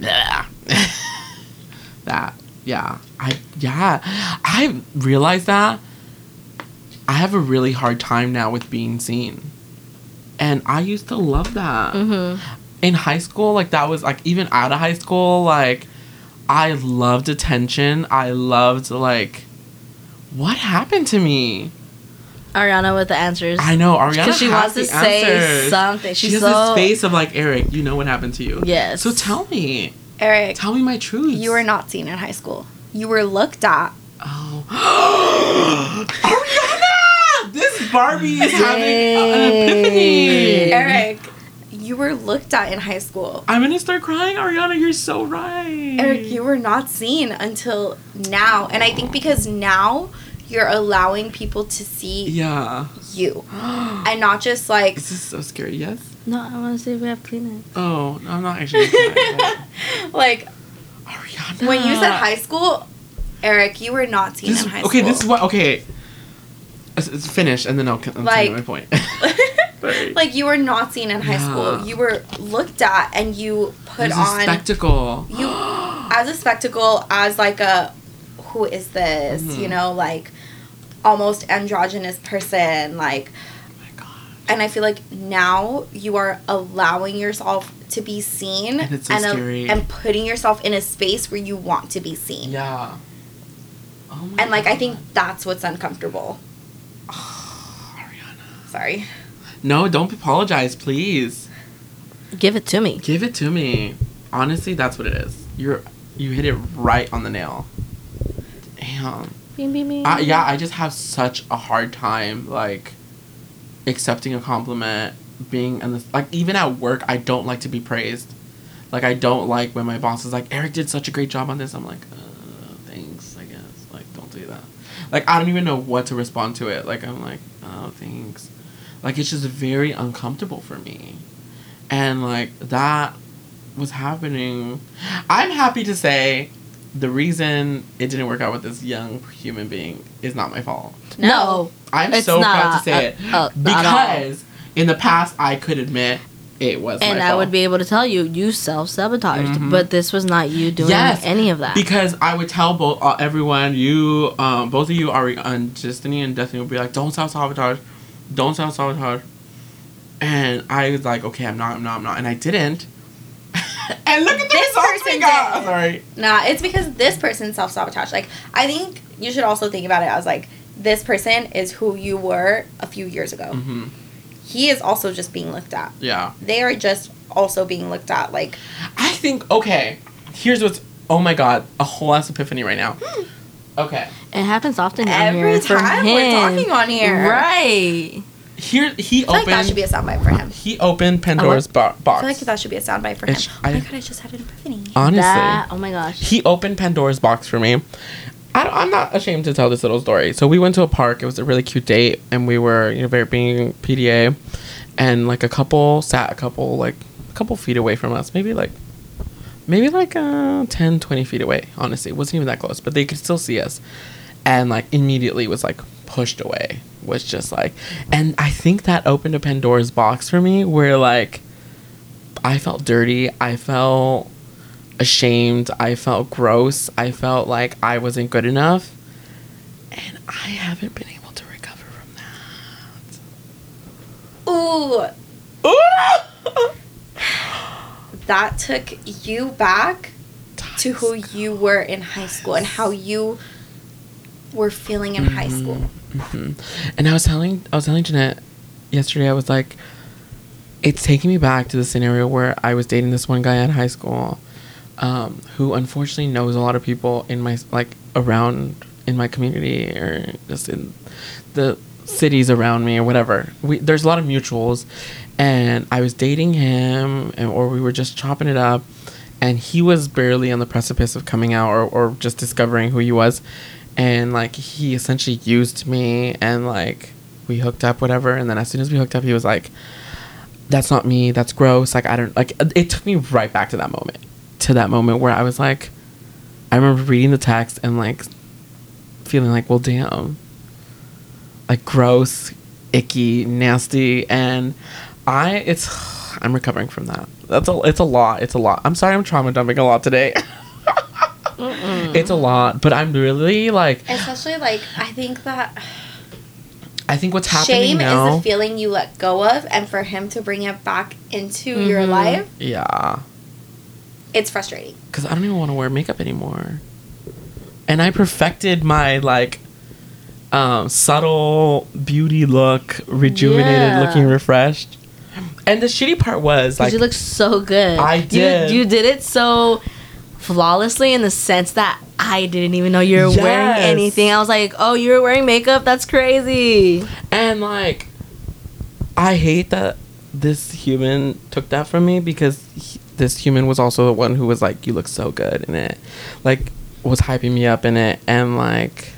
that. that yeah, I yeah, I realized that I have a really hard time now with being seen, and I used to love that Mm-hmm. in high school, like that was like even out of high school, like I loved attention. I loved like what happened to me? Ariana with the answers. I know Ariana Because she has wants to the say answers. something. She She's has so this face of like Eric. You know what happened to you? Yes. So tell me, Eric, tell me my truth. you were not seen in high school. You were looked at. Oh, Ariana! This Barbie is having an epiphany. Eric, you were looked at in high school. I'm gonna start crying, Ariana. You're so right. Eric, you were not seen until now. And I think because now you're allowing people to see Yeah. you. And not just like This is so scary. Yes. No, I want to see if we have Kleenex. Oh, no, I'm not actually. like Ariana. when you said high school, Eric, you were not seen This, in high okay, school. Okay this is what. Okay. It's, it's finished, and then I'll, I'll Like- tell you my point. Like you were not seen in high Yeah. school. You were looked at and you put There's a on spectacle. you as a spectacle as like a who is this Mhm. you know like almost androgynous person like Oh my god. and i feel like now you are allowing yourself to be seen And it's so a- scary. and putting yourself in a space where you want to be seen Yeah. Oh my and like i think that's what's uncomfortable Ariana. sorry No, don't apologize, please. Give it to me. Give it to me. Honestly, that's what it is. You're you hit it right on the nail. Damn. Beep, beep, beep. I, yeah, I just have such a hard time like accepting a compliment, being in this like even at work, I don't like to be praised. Like I don't like when my boss is like, "Eric did such a great job on this." I'm like, uh, "Thanks, I guess." Like, don't do that. Like I don't even know what to respond to it. Like I'm like, "Oh, thanks." Like it's just very uncomfortable for me, and like that was happening. I'm happy to say the reason it didn't work out with this young human being is not my fault. No. I'm It's so not, proud to say uh, it uh, at because in the past I could admit it was And my I fault. would be able to tell you, you self sabotaged, Mhm. but this was not you doing Yes, any of that. because I would tell both uh, everyone you um both of you are and Destiny and Destiny would be like don't self sabotage, don't self sabotage, and I was like okay I'm not I'm not I'm not and I didn't. and look at the This results we person got. did. Sorry. Nah, it's because this person self sabotage. Like, I think you should also think about it as like this person is who you were a few years ago. hmm He is also just being looked at. Yeah. They are just also being looked at. Like, I think okay. Here's what's oh my god a whole ass epiphany right now. Okay. it happens often every here for time him. we're talking on here. Right. Here he I feel like opened. that should be a soundbite for him. he opened Pandora's bo- I box. feel like that should be a soundbite for him. It's- oh my I- god, I just had an epiphany. Honestly, That, oh my gosh. he opened Pandora's box for me. I don't, I'm not ashamed to tell this little story. So we went to a park. It was a really cute date, and we were you know very being PDA, and like a couple sat a couple like a couple feet away from us, maybe like maybe like uh 10 20 feet away honestly it wasn't even that close but they could still see us and like immediately was like pushed away was just like and i think that opened a pandora's box for me where like i felt dirty i felt ashamed i felt gross i felt like i wasn't good enough and i haven't been able to recover from that. Ooh, that that took you back to who you were in high school and how you were feeling in high mm-hmm. school. Hmm And I was telling I was telling Jeanette yesterday. I was like, it's taking me back to the scenario where I was dating this one guy in high school, um, who unfortunately knows a lot of people in my like around in my community or just in the cities around me or whatever. We there's a lot of mutuals, and I was dating him, and, or we were just chopping it up, and he was barely on the precipice of coming out or, or just discovering who he was, and like he essentially used me and like we hooked up, whatever. And then as soon as we hooked up, he was like, "That's not me. That's gross." Like I don't like. Uh, it took me right back to that moment, to that moment where I was like, I remember reading the text and like feeling like, well, damn, like gross, icky, nasty, and I it's I'm recovering from that. That's a it's a lot. It's a lot. I'm sorry, I'm trauma dumping a lot today. it's a lot, but I'm really like Especially like I think that I think what's happening shame now. is a feeling you let go of, and for him to bring it back into your Mhm. life, yeah, it's frustrating. because I don't even want to wear makeup anymore, and I perfected my like um, subtle beauty look, rejuvenated, Yeah. looking refreshed. And the shitty part was Like, like you look so good. I did. You, you did it so flawlessly in the sense that I didn't even know you were wearing anything. I was like, oh, you were wearing makeup? That's crazy. And like, I hate that this human took that from me because he, this human was also the one who was like, "You look so good in it," like was hyping me up in it, and like,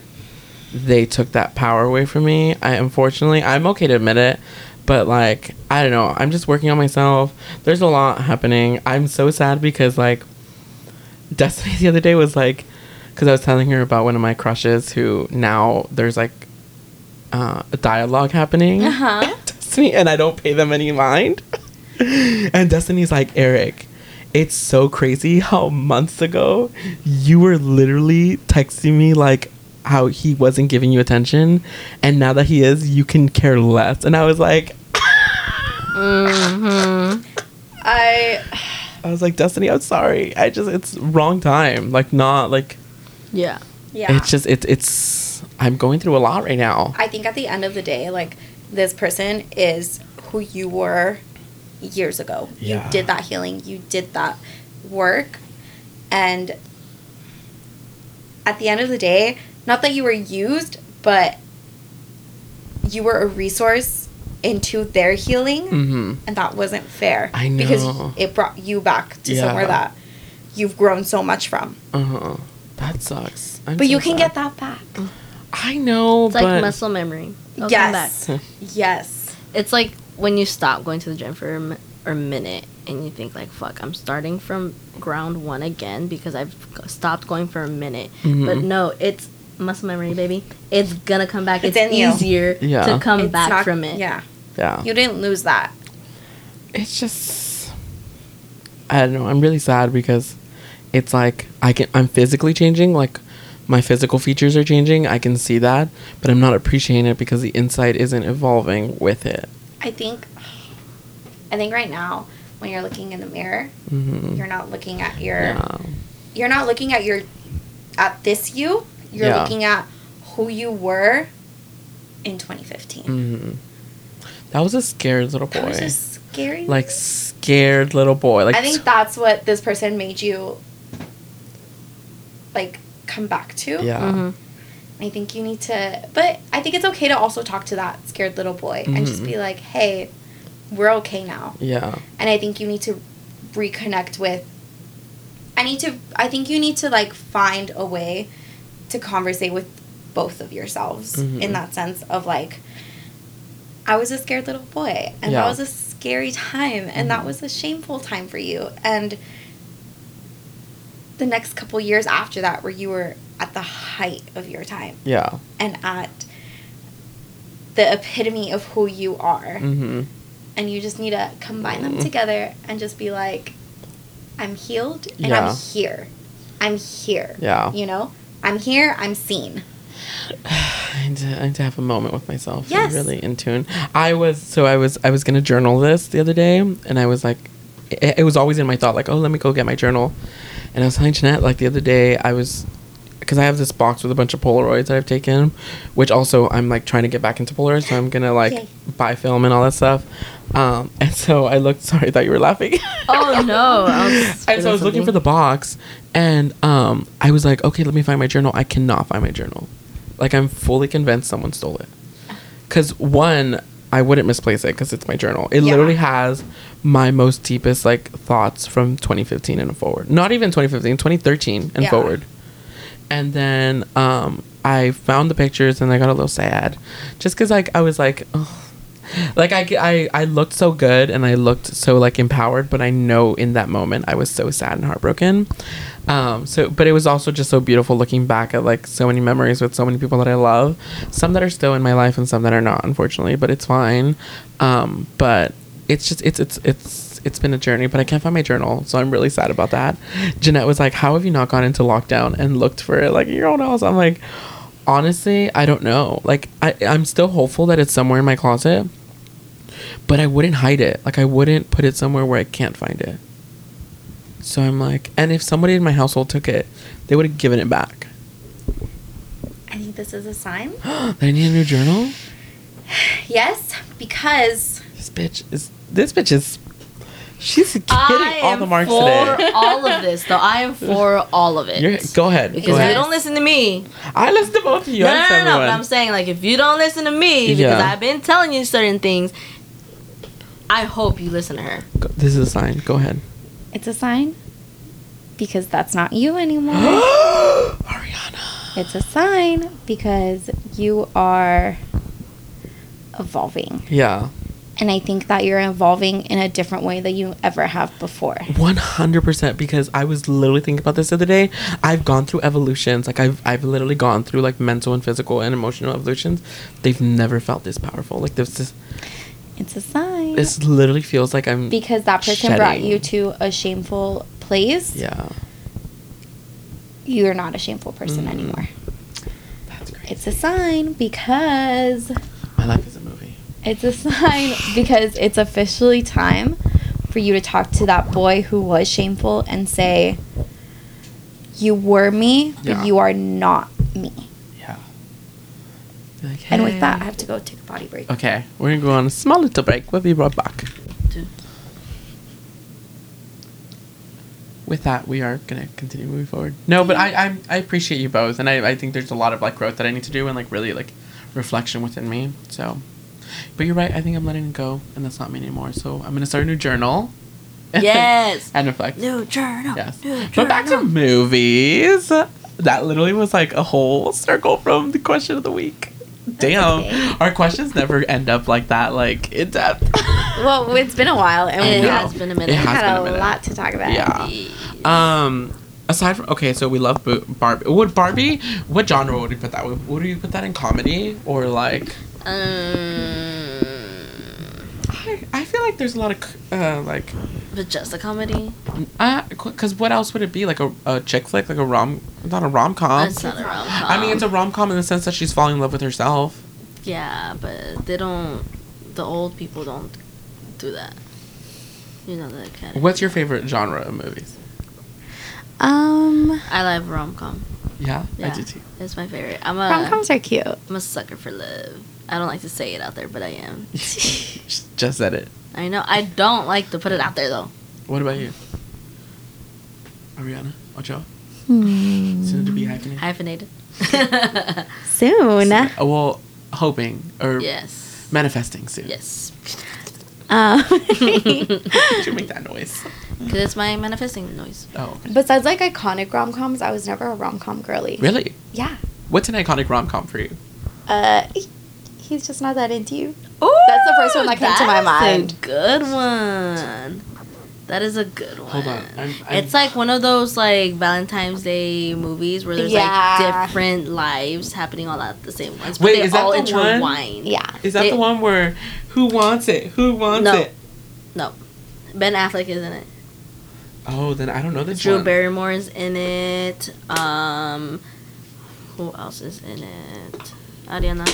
they took that power away from me. I unfortunately, I'm okay to admit it, but like, I don't know. I'm just working on myself. There's a lot happening. I'm so sad because like, Destiny the other day was like, because I was telling her about one of my crushes who now there's like uh, a dialogue happening. Uh-huh. Destiny, and I don't pay them any mind. and Destiny's like, Eric, it's so crazy how months ago you were literally texting me like how he wasn't giving you attention, and now that he is, you can care less. And I was like, Mm-hmm. I I was like, Destiny, I'm sorry. I just it's wrong time. Like not like Yeah. yeah. it's just it's it's I'm going through a lot right now. I think at the end of the day, like this person is who you were years ago. Yeah. You did that healing, you did that work, and at the end of the day, not that you were used, but you were a resource into their healing, Mm-hmm. and that wasn't fair. I know. because it brought you back to Yeah. somewhere that you've grown so much from. Uh huh. That sucks. I'm But so you can sad. get that back. I know, It's but like muscle memory. It'll come back. yes. yes. It's like when you stop going to the gym for a, or a minute and you think like, "Fuck, I'm starting from ground one again because I've stopped going for a minute." Mhm. But no, it's muscle memory, baby. It's gonna come back. It's It's, easier Yeah. to come It's back not- from it. Yeah. yeah. You didn't lose that. it's just I don't know. I'm really sad because it's like I can I'm physically changing. Like my physical features are changing. I can see that, but I'm not appreciating it because the inside isn't evolving with it. I think I think right now when you're looking in the mirror, Mm-hmm. you're not looking at your Yeah. you're not looking at your at this you. You're Yeah. looking at who you were in 2015. hmm That was a scared little boy. That was a scary. like scared little boy. Like I think that's what this person made you like come back to. yeah. Mhm. I think you need to, but I think it's okay to also talk to that scared little boy and just be like, "Hey, we're okay now." Yeah. And I think you need to reconnect with. I need to. I think you need to like find a way to conversate with both of yourselves Mhm. in that sense of like, I was a scared little boy, and Yeah. that was a scary time, and that Mhm. was a shameful time for you, and the next couple years after that, where you were at the height of your time Yeah. and at the epitome of who you are Mm-hmm. and you just need to combine them Mm. together and just be like i'm healed and Yeah. i'm here i'm here Yeah. you know i'm here i'm seen I need, to, I need to have a moment with myself. and Yes. really in tune. I was so I was I was gonna journal this the other day, and I was like, it, it was always in my thought like, oh, let me go get my journal. And I was telling Jeanette like the other day, I was because I have this box with a bunch of Polaroids that I've taken, which also I'm like trying to get back into Polaroids, so I'm gonna like Yay. buy film and all that stuff. Um, and so I looked. Sorry, I thought you were laughing. Oh no! And so I was looking for the box, and um, I was like, okay, let me find my journal. I cannot find my journal. Like I'm fully convinced someone stole it. Cause one, I wouldn't misplace it because it's my journal. It Yeah. literally has my most deepest like thoughts from 2015 and forward. Not even 2015, 2013 and Yeah. forward. And then um, I found the pictures and I got a little sad, just because like I was like, like I, I I looked so good and I looked so like empowered, but I know in that moment I was so sad and heartbroken. Um, so, but it was also just so beautiful looking back at like so many memories with so many people that I love, some that are still in my life and some that are not, unfortunately. But it's fine. Um, but it's just it's it's it's it's been a journey, but I can't find my journal, so I'm really sad about that. Jeanette was like, "How have you not gone into lockdown and looked for it like your own house?" I'm like, honestly, I don't know. Like, I I'm still hopeful that it's somewhere in my closet, but I wouldn't hide it. Like, I wouldn't put it somewhere where I can't find it. So I'm like, and if somebody in my household took it, they would have given it back. I think this is a sign. I need a new journal. Yes, because This bitch is. This bitch is. She's getting all the marks for today. all of this, though. I am for all of it. You're, go ahead. because go if ahead. you don't listen to me, I listen to both of you. no, I no, no, no, But. I'm saying, like, if you don't listen to me, because Yeah. I've been telling you certain things, I hope you listen to her. Go- This is a sign. Go ahead. It's a sign because that's not you anymore. Ariana. it's a sign because you are evolving. Yeah. And I think that you're evolving in a different way than you ever have before. 100% because I was literally thinking about this the other day. I've gone through evolutions. Like I've I've literally gone through like mental and physical and emotional evolutions. They've never felt this powerful. Like this is It's a sign. this literally feels like I'm because that person brought you to a shameful place. Yeah. You're not a shameful person Mm. anymore. That's great. It's a sign because My life is a movie. it's a sign because it's officially time for you to talk to that boy who was shameful and say, You were me, but Yeah. you are not me. Like, And with that, I have to go take a body break. Okay, we're gonna go on a small little break. We'll be right back. With that, we are gonna continue moving forward. No, but I I, I appreciate you both, and I, I think there's a lot of like growth that I need to do and like really like reflection within me. So, but you're right. I think I'm letting it go, and that's not me anymore. So I'm gonna start a new journal. Yes. and reflect. New journal. Yes. New But back to movies. That literally was like a whole circle from the question of the week. Damn. okay. Our questions never end up like that, like in depth. Well, it's been a while, and It we has been a minute. It has had been a a, minute. lot to talk about. Yeah. Um, aside from okay, so we love Barbie. Would Barbie? What genre would you put that? Would, would you put that in comedy or like? Um, I, I feel like there's a lot of uh like but just a comedy. uh because what else would it be like a, a chick flick like a rom not a rom com. It's not a rom com. I mean, it's a rom com in the sense that she's falling in love with herself. Yeah, but they don't. The old people don't do that. You know that kind of. What's your favorite genre of movies? Um, I love rom com. Yeah, I do too. it's my favorite. I'm a rom coms are cute. I'm a sucker for love. I don't like to say it out there, but I am. Just said it. I know. I don't like to put it out there though. What about you? Ariana, Ocho, Hmm. soon to be hyphenated. Hyphenated. Soon. Uh, well, hoping or yes. manifesting soon. Yes. Um, you make that noise? Because it's my manifesting noise. Oh, okay. besides like iconic rom coms, I was never a rom com girly. Really? Yeah. What's an iconic rom com for you? Uh, he- he's just not that into you. Oh, that's the first one that came to my mind. A good one. That is a good one. Hold on, I'm- I'm- it's like one of those like Valentine's Day movies where there's Yeah. like different lives happening all at the same once. But Wait, they is that all the one? intertwine. Yeah. Is that They- the one where who wants it? Who wants No. it? No. Ben Affleck is in it. Oh, then I don't know this Drew one. Barrymore is in it. Um, who else is in it? Ariana.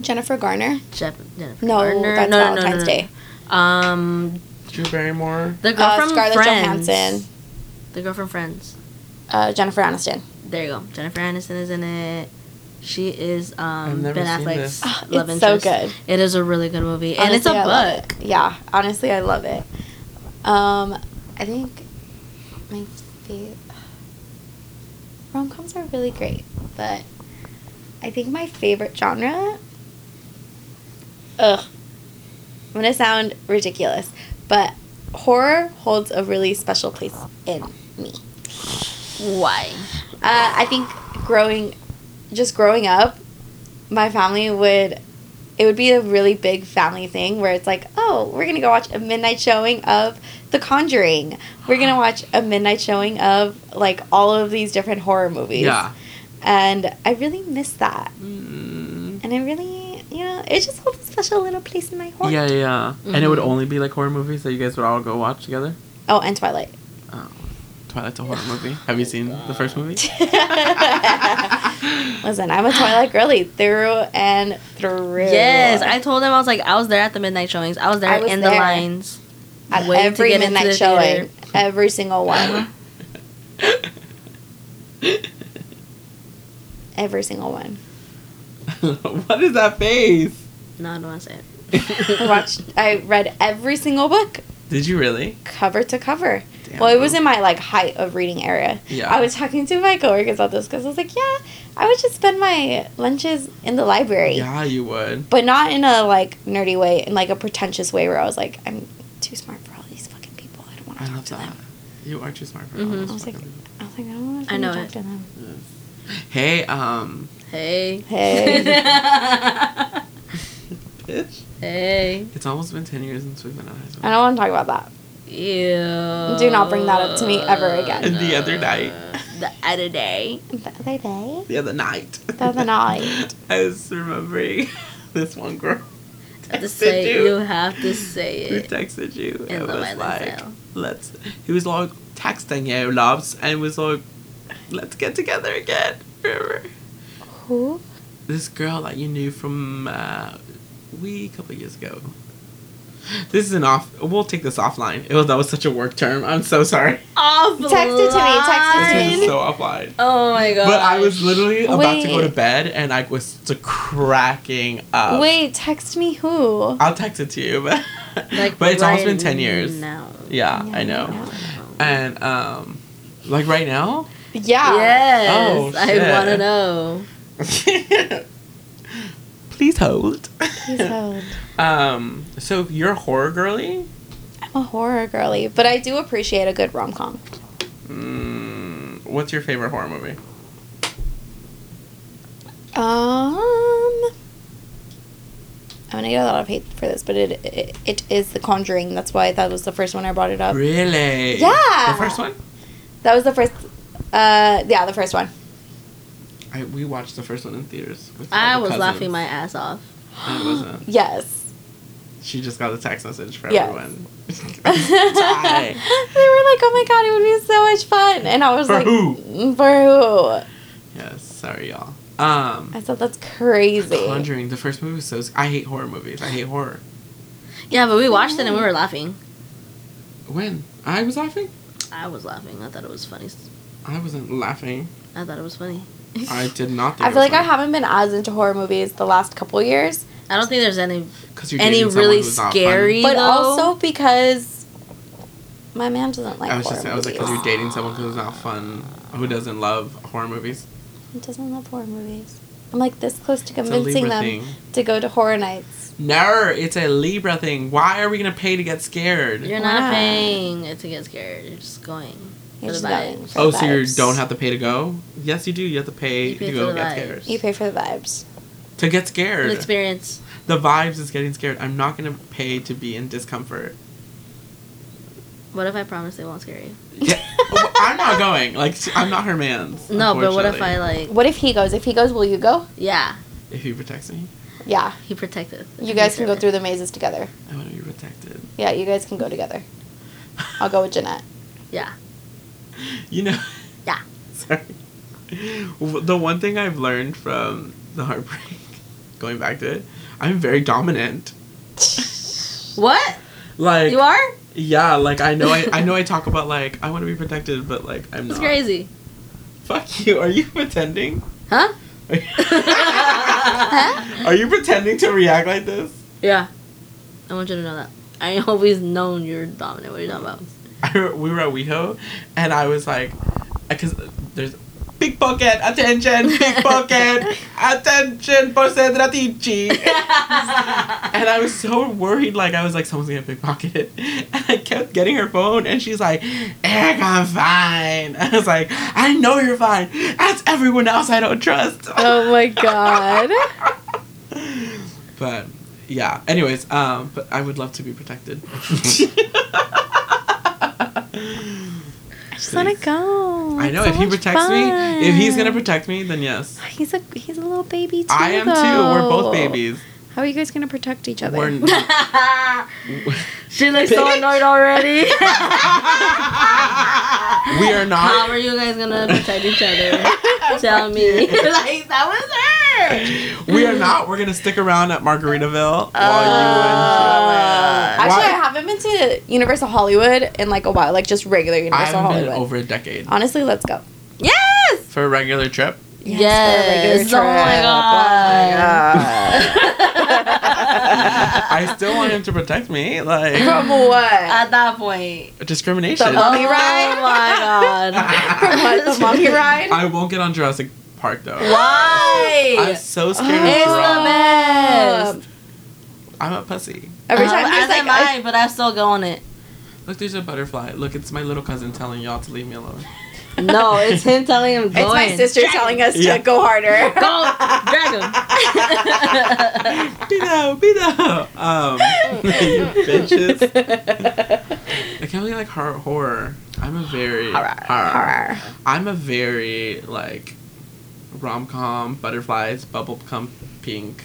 Jennifer Garner. Jeff, Jennifer No, Garner. that's no, no, no, Valentine's no, no. Day. Um, Drew Barrymore. the girl Uh, from Scarlett Friends. Johansson. The girl from Friends. Uh, Jennifer Aniston. There you go. Jennifer Aniston is in it. She is um, Ben seen Affleck's this. Ah, love it's so good. It is a really good movie, and it's a Honestly, I love book. it. Yeah, honestly, I love it. Um, I think my favorite rom coms are really great, but I think my favorite genre. Ugh, I'm gonna sound ridiculous, but horror holds a really special place in me. Why? Uh, I think growing just growing up, my family would it would be a really big family thing where it's like, oh, we're gonna go watch a midnight showing of The Conjuring. We're gonna watch a midnight showing of like all of these different horror movies. Yeah. And I really miss that. Mm. And I really, you know, it just holds special little place in my heart. Yeah, yeah. And it would Mhm. only be like horror movies that you guys would all go watch together. Oh, and Twilight. Oh, Twilight's a horror movie. Have you seen the first movie? Listen, I'm a Twilight girly through and through. Yes, I told them I was like I was there at the midnight showings. I was there I was in the lines. at waiting to every get into midnight the showing, theater. every single one, every single one. what is that face? No, I don't want to say it. I watched. I read every single book, Did you really? cover to cover. Damn, well, it was in my like height of reading area. Yeah. I was talking to my coworkers about this because I was like, yeah, I would just spend my lunches in the library, Yeah, you would. but not in a like nerdy way, in like a pretentious way where I was like, I'm too smart for all these fucking people. I don't want to talk love to that. them. You are too smart for Mhm. all I this was like, fucking- I was like, I don't want to I know talk it. to them. Hey, um, Hey. Hey. bitch. hey. It's almost been ten years since we've been at high school. I don't want to talk about that. Ew. Do not bring that up to me ever again. And the other night. The other day. The other day, The other night. the other night. I was remembering this one girl To texted say, you. you have to say it. Who texted you? In and the was like, Sale. let's. He was like texting you, loves, and was like, let's get together again. Remember? Who? This girl that you knew from uh, we a couple years ago. This is an off. We'll take this offline. It was that was such a work term. I'm so sorry. Offline. Text it to me, text it to This me. so offline. Oh my god. But I was literally about to go to bed and I was just cracking up. Wait, text me who? I'll text it to you, but Like, but it's almost been ten years. Now. Yeah, Yeah, I I know. know. And um, like right now. Yeah. Yes. Oh, shit. I want to know. Please hold. Please hold. Um, so you're a horror girly. I'm a horror girly, but I do appreciate a good rom com. Mm, what's your favorite horror movie? Um, I'm gonna get a lot of hate for this, but it, it it is The Conjuring. That's why that was the first one I brought it up. Really? Yeah. The first one. That was the first. Uh, yeah, the first one. I, we watched the first one in theaters. With I the was cousins. laughing my ass off. And it wasn't. Yes. She just got a text message from Yes. everyone. they were like, "Oh my god, it would be so much fun," and I was For like, who? "For who?" yes, sorry y'all. Um, I thought that's crazy. Conjuring. The first movie was so. I hate horror movies. I hate horror. Yeah, but we watched it and we were laughing. When I was laughing, I was laughing. I thought it was funny. I wasn't laughing. I thought it was funny. I did not. Think I it feel was like I haven't been as into horror movies the last couple years, I don't think there's any Cause you're any dating someone really who's not fun. scary- but also because my man doesn't like I was horror just. I was like, cause you're dating someone who's not fun, who doesn't love horror movies. He doesn't love horror movies. I'm like this close to convincing them thing. to go to horror nights. No, it's a Libra thing. Why are we gonna pay to get scared? You're Why? not paying it to get scared. You're just going. You're just the going vibes. for Oh, so you vibes. don't have to pay to go? Yes, you do. You have to pay, You pay to for go the get vibes. scared. You pay for the vibes. To get An scared. experience. The vibes is getting scared. I'm not gonna pay to be in discomfort. What if I promise they won't scare you? Yeah, well, I'm not going. Like I'm not her man's. No, but what if I like? What if he goes? If he goes, will you go? Yeah, If he protects me, Yeah. he protected. You guys can go through the mazes together. I want to be protected. Yeah, you guys can go together. I'll go with Jeanette. Yeah. You know. Yeah. Sorry. The one thing I've learned from the heartbreak, going back to it, I'm very dominant. What? Like You are? Yeah, like I know I, I know I talk about like I want to be protected, but like I'm That's not. crazy. Fuck you. Are you pretending? Huh? Are you pretending to react like this? Yeah. I want you to know that. I always known you're dominant. What are you talking about? I, we were at WeHo, and I was like, because there's pickpocket, attention, pickpocket, attention, concentratici. and I was so worried, like I was like, someone's gonna pickpocket it. And I kept getting her phone, and she's like, Eric, I'm fine. I was like, I know you're fine. That's everyone else I don't trust. Oh my god. But yeah. Anyways, um, but I would love to be protected. Just wanna go. I know It's if he protects me, if he's gonna protect me, then yes. He's a he's a little baby too. I am too. We're both babies. How are you guys gonna protect each other? We're she looks so annoyed already. we are not. How are you guys gonna protect each other? Tell me. like that was her. We are not. We're gonna stick around at Margaritaville while Uh, you and. Actually, Why- I haven't been to Universal Hollywood in like a while, like just regular Universal haven't been Hollywood. over a decade Honestly, let's go. Yes. for a regular trip. Yes. for a regular Oh my trip. God. I still want him to protect me, like From what? At that point. discrimination. The Mummy oh ride? my From god. what? The Mummy ride? I won't get on Jurassic Park though. Why? I'm so scared It's of the best. I'm a pussy. Every Uh, time as there's like am I, but I still go on it. Look, there's a butterfly. Look, it's my little cousin telling y'all to leave me alone. No, it's him telling him It's my sister telling us Yeah. to go harder. Go, drag him. Beto, Beto. Um, you bitches. I can't believe like horror. horror. I'm a very Horror. horror. Horror. I'm a very like rom com, butterflies, bubble gum pink,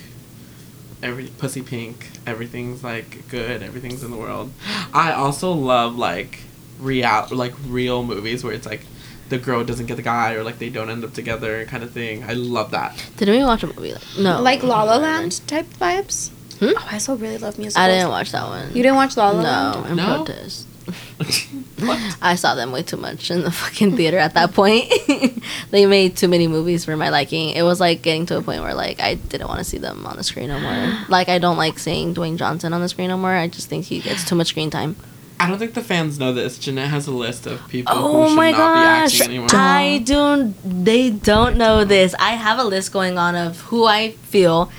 every pussy pink. Everything's like good. Everything's in the world. I also love like real like real movies where it's like the girl doesn't get the guy or like they don't end up together kind of thing. I love that. Didn't we watch a movie? Like, no. Like La La Land type vibes. Hmm? Oh, I also really love musicals. I didn't watch that one. You didn't watch La La No, Land? in No? protest. I saw them way too much in the fucking theater at that point. they made too many movies for my liking. It was like getting to a point where like I didn't want to see them on the screen no more. Like I don't like seeing Dwayne Johnson on the screen no more. I just think he gets too much screen time. I don't think the fans know this. Jeanette has a list of people Oh who should my not gosh! be acting anymore. I don't. They don't know this. I have a list going on of who I feel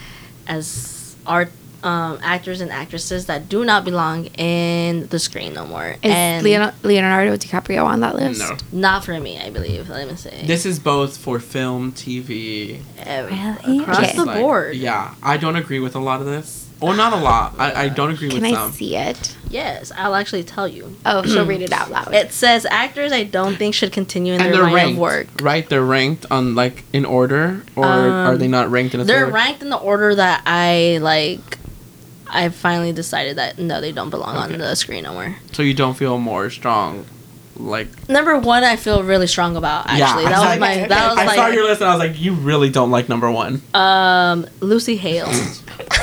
as art um, actors and actresses that do not belong in the screen no more. Is and Leonardo DiCaprio on that list? No. not for me. I believe. Let me say. This is both for film, TV, Every- Really? across Okay. the like- board. Yeah, I don't agree with a lot of this. Or not a lot. I, I don't agree with you. Can with I some. see it? Yes, I'll actually tell you. Oh, she'll read it out loud. It says actors I don't think should continue in and their they're line ranked, of work. right? They're ranked on like in order, or are Um, they not ranked in a They're order? ranked in the order that I like. I finally decided that no, they don't belong Okay. on the screen no more. So you don't feel more strong, like Number one, I feel really strong about. Actually, I that was was like- my. okay, That was I like. saw your list and I was like, you really don't like number one. Um, Lucy Hale.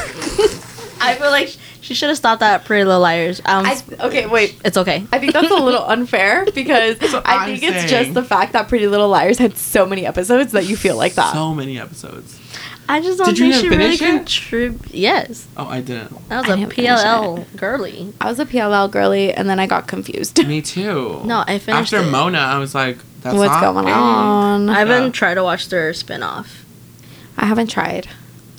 I feel like she should have stopped at Pretty Little Liars. Um, I, okay, wait. it's okay. I think that's a little unfair because I I'm think it's saying. just the fact that Pretty Little Liars had so many episodes that you feel like that. So many episodes. I just don't Did you think she really finish it? contribute. Yes, Oh, I didn't. that I was a didn't finish PLL girly. I was a PLL girly and then I got confused. Me too. No, I finished After it. Mona, I was like, that's What's not going me. on? I I, haven't Yeah. tried to watch their spinoff. I haven't tried.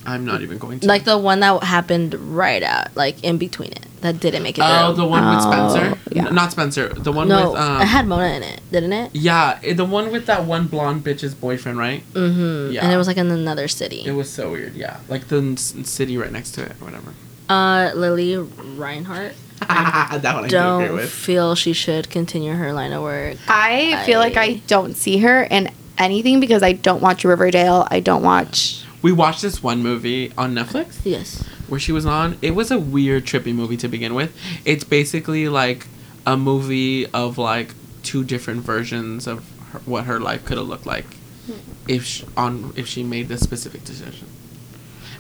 I'm not even going to. Like the one that happened right at, like in between it, that didn't make it Oh, through. the one with Oh, Spencer? yeah. N- not Spencer. The one no, with um it had Mona in it, didn't it? Yeah, eh, the one with that one blonde bitch's boyfriend, right? Mm-hmm. Yeah. And it was like in another city. It was so weird, yeah. Like the s- city right next to it or whatever. Uh, Lili Reinhart. that one I can agree Don't with. feel she should continue her line of work. I feel like I I- don't see her in anything because I don't watch Riverdale. I don't watch. We watched this one movie on Netflix Yes. where she was on. It was a weird, trippy movie to begin with. It's basically like a movie of like two different versions of her, what her life could have looked like hmm. if she, on if she made this specific decision.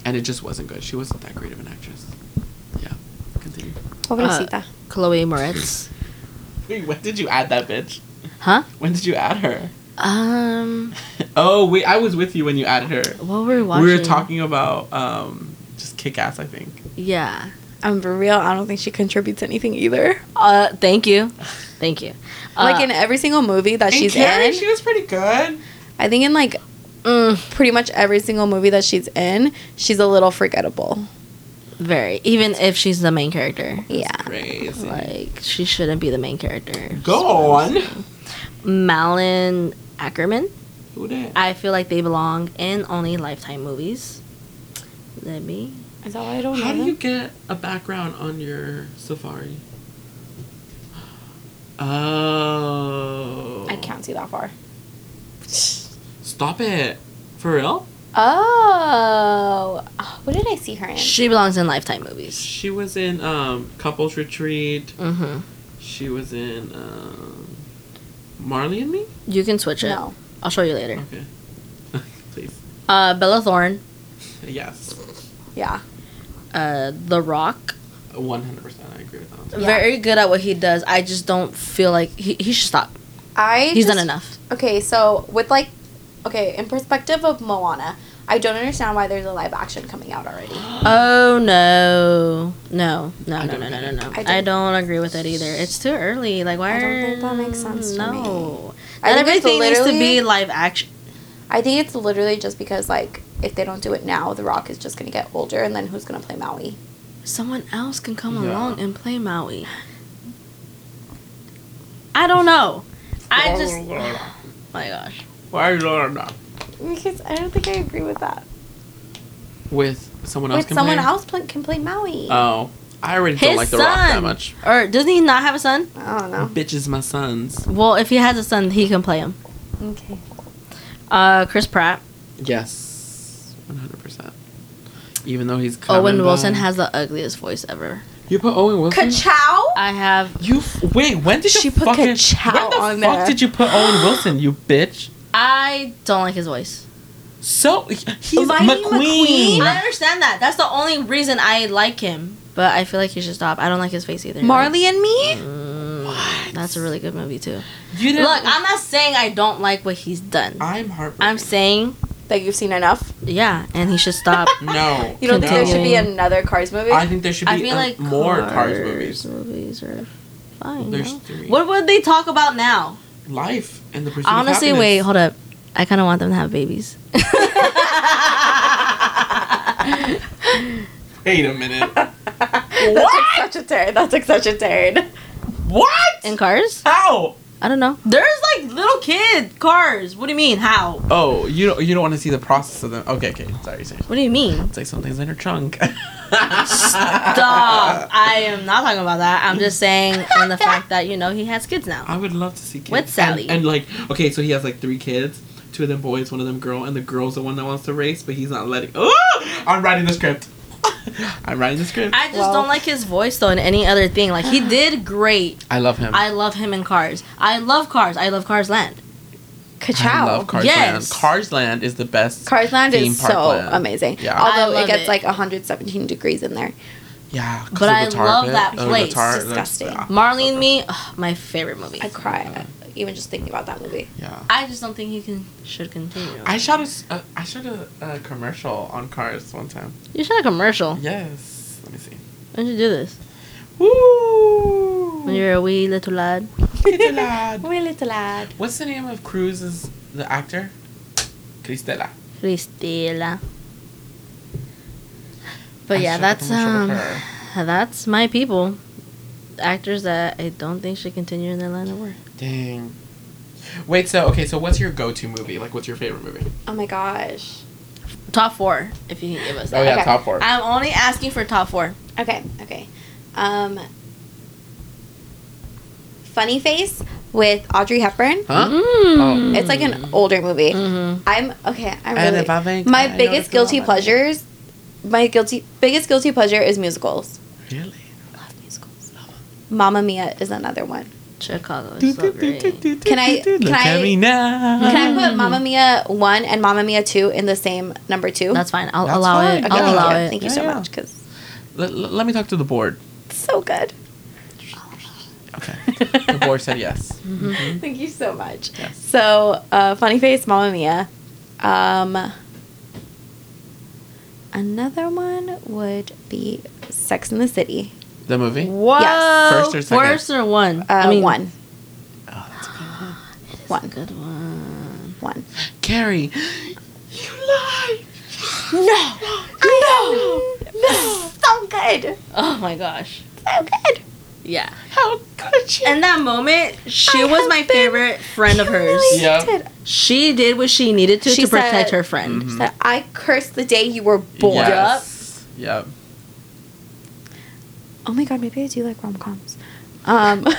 And it just wasn't good. She wasn't that great of an actress. Yeah. Continue. Pobrecita. Uh, Chloe Moretz. Wait, when did you add that bitch? Huh? When did you add her? Um, Oh, wait, I was with you when you added her. what were we watching? We were talking about um, just kick ass, I think. Yeah. I'm for real. I don't think she contributes anything either. Uh, thank you. Thank you. like Uh, in every single movie that And she's Carrie, in. she was pretty good. I think in like Mm, pretty much every single movie that she's in, she's a little forgettable. very. Even if she's the main character. Yeah. Crazy. Like, she shouldn't be the main character. Go on. Malin Akerman. Who that? I feel like they belong in only Lifetime movies. Let me. Is that why I don't know How do them? you get a background on your Safari? Oh. I can't see that far. Stop it. For real? Oh. What did I see her in? She belongs in Lifetime movies. She was in um, Couples Retreat. Mm-hmm. She was in um, Marley and Me. You can switch it. No. I'll show you later. Okay. Please. Uh, Bella Thorne, Yes. Yeah. uh, The Rock. One hundred percent. I agree with that. Yeah. Very good at what he does. I just don't feel like he, he should stop. I He's just- done enough. Okay, so with like, okay, in perspective of Moana, I don't understand why there's a live action coming out already. Oh no, no, no, I no, no, no, no, no. I I don't- don't, agree with it either. It's too early. Like why? I don't think that makes sense to no. me. Not I think it's everything needs to be live action. I think it's literally just because like if they don't do it now, The Rock is just gonna get older, and then who's gonna play Maui? Someone else can come Yeah. along and play Maui. I don't know. I just. my gosh. Why are you doing that? Because I don't think I agree with that. With someone else. With can someone play? else pl- can play Maui. Oh, I already His don't like the son. Rock that much. Or doesn't he not have a son? I don't know. Bitches, my sons. Well, if he has a son, he can play him. Okay. Uh, Chris Pratt. Yes, one hundred percent. Even though he's coming Owen Wilson back. has the ugliest voice ever. You put Owen Wilson. Ka-chow? I have. you f- wait. When did She you put fucking? Ka-chow when the on fuck there. did you put Owen Wilson? You bitch. I don't like his voice. So he's Lightning McQueen. McQueen? I understand that. That's the only reason I like him. But I feel like he should stop. I don't like his face either. Marley and Me? Mm, that's a really good movie too. You didn't. Look, I'm not saying I don't like what he's done. I'm heartbroken. I'm saying, That you've seen enough? yeah, and he should stop. no. You don't think there should be Continuing. another Cars movie? I think there should be I feel uh, like more Cars Cars movies. movies are fine. There's no? three. What would they talk about now? Life and the pursuit Honestly, of wait, hold up. I kind of want them to have babies. Wait a minute. That's like such a turn. That's like such a turn. what? In cars? How? I don't know. There's like little kid cars. What do you mean? How? Oh, you don't you don't want to see the process of them. Okay, okay. Sorry, sorry. What do you mean? It's like something's in her trunk. Stop. I am not talking about that. I'm just saying in the fact that, you know, he has kids now. I would love to see kids. With Sally. And, and like, okay, so he has like three kids. Two of them boys, one of them girl, and the girl's the one that wants to race, but he's not letting. Oh! I'm writing the script. I'm writing the script. I just Well- don't like his voice though in any other thing. Like he did great. I love him. I love him in Cars. I love Cars. I love Cars Land. Ka-chow. I love Cars Yes. Land. Cars Land is the best. Cars Land Theme is park so land. amazing. Yeah. I Although love it gets it. like 117 degrees in there. Yeah, But of I the tar love pit. that Oh, place. tar- It's disgusting. yeah. Marley and Me, ugh, my favorite movie. I cry even just thinking about that movie. Yeah. I just don't think he can should continue. I shot a, s- uh, I shot a, a commercial on Cars one time. you shot a commercial. Yes. Let me see. When did you do this? Woo! When you're a wee little lad. Little lad. Wee little lad. What's the name of Cruz's the actor? Cristela. Cristela. But I yeah, that's um, that's my people. Actors that I don't think should continue in their line of work. Dang. Wait, so okay, so what's your go-to movie? Like, what's your favorite movie? Oh my gosh. Top four, if you can give us Oh that. yeah, Okay. top four. I'm only asking for top four. Okay, okay. Um, Funny Face with Audrey Hepburn. Huh? Mm. Oh. It's like an older movie. Mhm. I'm okay. I'm And really if I think my I biggest guilty girl, I pleasures. My guilty biggest guilty pleasure is musicals. Really? I love musicals. Mamma Mia is another one. Chicago is so great. Can I- Look can at I- me now. Can I put Mamma Mia one and Mamma Mia two in the same number two? That's fine. I'll That's allow fine. it. Okay, I'll thank allow you. it. Thank you Yeah, so yeah. much because Let, let let me talk to the board. it's so good. Okay. the board said yes. Mhm. Thank you so much. Yes. So, uh, Funny Face, Mamma Mia. Um, another one would be Sex in the City. The movie. Whoa. Yes. First or second? First or one? Uh, one. Oh, that's a good one. One. Good one. one. Carrie, you lied. No, no, no, so good, Oh my gosh. so good. Yeah. How could you? In that moment, she I was my favorite friend of hers. Yeah. She did what she needed to She to protect said- her friend. Mhm. That I cursed the day you were born. Yes. Yep. Oh my god, maybe I do like rom coms. Um,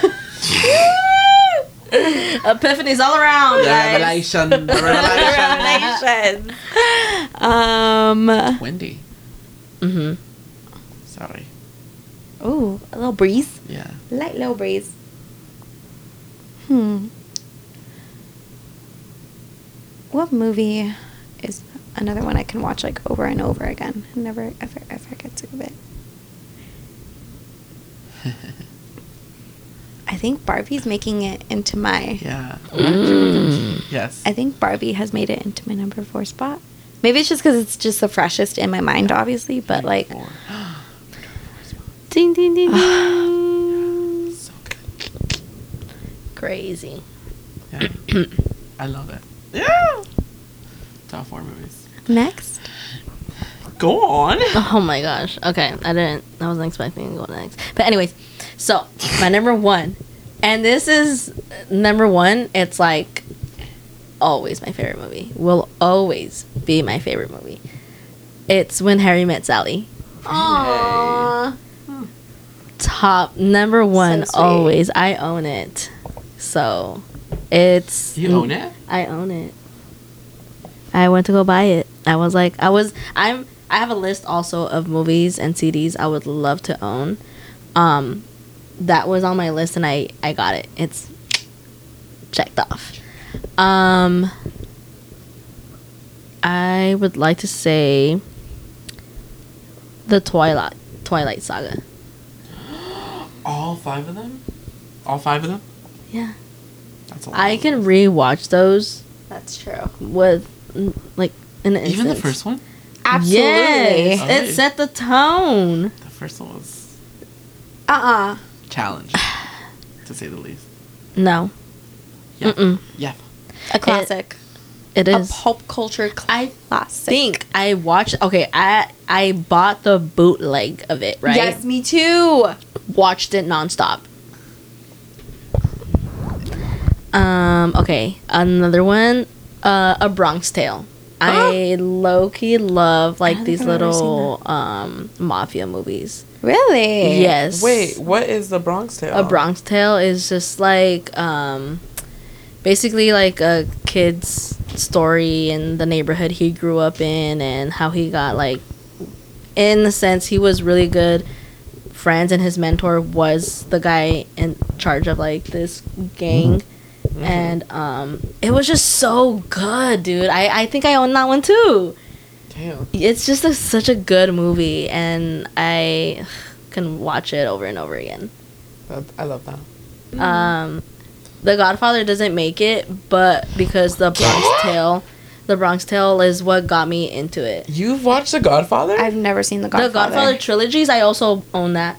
Epiphanies all around, guys. revelation. Revelation. Um. Wendy. Mm-hmm. Sorry. Oh, a little breeze. Yeah. Light little breeze. Hmm. What movie is another one I can watch like over and over again? and Never ever ever get sick of it. I think Barbie's making it into my. Yeah. Mm. Yes. I think Barbie has made it into my number four spot. Maybe it's just because it's just the freshest in my mind, obviously. But like, Four. Ding ding ding ding. so good. Crazy. Yeah. I love it. Yeah. Top four movies. next. Go on. Oh my gosh. Okay, I didn't. I wasn't expecting to go next. But anyways, so my number one, and this is number one. It's like always my favorite movie. Will always be my favorite movie. It's When Harry Met Sally. Aww. Top number one. sweet. always. I own it. So it's You own it? I own it. I went to go buy it. I was like, I was, I'm, I have a list also of movies and CDs I would love to own. Um, that was on my list and I, I got it. It's checked off. Um, I would like to say the Twilight, Twilight Saga. All five of them? All five of them? Yeah. That's a lot. I can rewatch those That's true. with, like, an Even the instant. first one? Absolutely. Yes, Okay. it set the tone. The first one was uh-uh. Challenge. to say the least. No, Yeah. Mm-mm. Yeah. A classic. it a is. pulp culture classic. I think I watched. Okay, I I bought the bootleg of it. Right. Yes, me too. Watched it nonstop. Um. Okay. Another one. Uh. A Bronx Tale. I low key love like these think I've ever seen little um mafia movies. Really? Yes. Wait, what is the Bronx Tale? A Bronx Tale is just like um basically like a kid's story in the neighborhood he grew up in and how he got like in the sense he was really good friends and his mentor was the guy in charge of like this gang and um it was just so good dude i i think i own that one too Damn. it's just a, such a good movie and i can watch it over and over again I love that. um, The Godfather doesn't make it, but because the Bronx Tale, the Bronx Tale is what got me into it. You've watched The Godfather? I've never seen the Godfather. The Godfather trilogies, I also own that.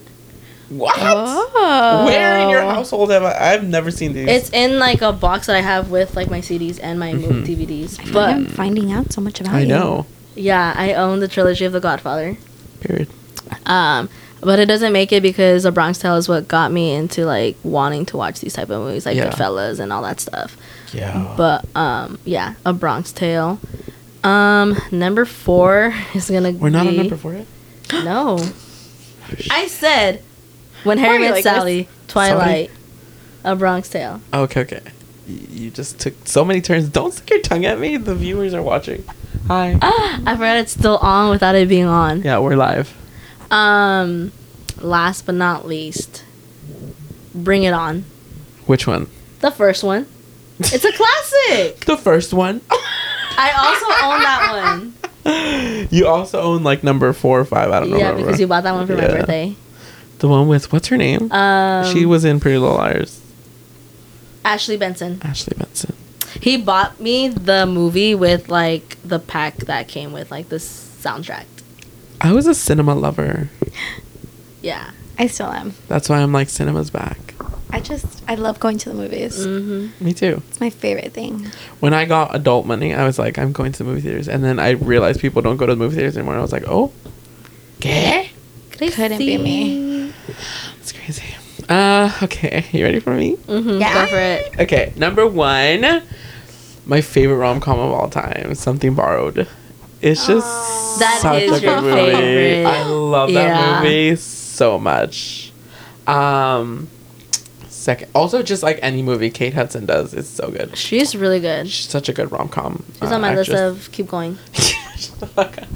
What? Oh. Where in your household have I? I've never seen these. It's in like a box that I have with like my CDs and my Mhm. DVDs. I'm But finding out so much about I you. I know. yeah, I own the trilogy of The Godfather. Period. Um, but it doesn't make it because The Bronx Tale is what got me into like wanting to watch these type of movies like Yeah. Goodfellas and all that stuff. Yeah. But um, yeah, A Bronx Tale. Um, number four is gonna. We're not be, on number four yet? No. I said when Harry met like this? Sally, Twilight, A Bronx Tale. Okay, okay. You just took so many turns. Don't stick your tongue at me. The viewers are watching. Hi. I forgot it's still on without it being on. Yeah, we're live. Um, last but not least, Bring It On. Which one? The first one. It's a classic. The first one. I also own that one. you also own like number four or five. I don't know. Yeah, because you bought that one for my birthday. The one with what's her name? Um, she was in Pretty Little Liars. Ashley Benson. Ashley Benson. He bought me the movie with like the pack that came with like the soundtrack. I was a cinema lover. Yeah. I still am. That's why I'm like cinema's back. I just I love going to the movies. Mm-hmm. Me too. It's my favorite thing. When I got adult money, I was like, I'm going to the movie theaters, and then I realized people don't go to the movie theaters anymore. And I was like, oh, okay, Couldn't be me. It's crazy. Uh, okay, you ready for me? Mm-hmm. Yeah. Go for it. Okay, number one, my favorite rom com of all time, Something Borrowed. It's just That such is a good your movie. favorite. I love that Yeah. movie so much. Um, second, also just like any movie Kate Hudson does, it's so good. She's really good. She's such a good rom com. She's on my list of keep going. Shut the fuck up.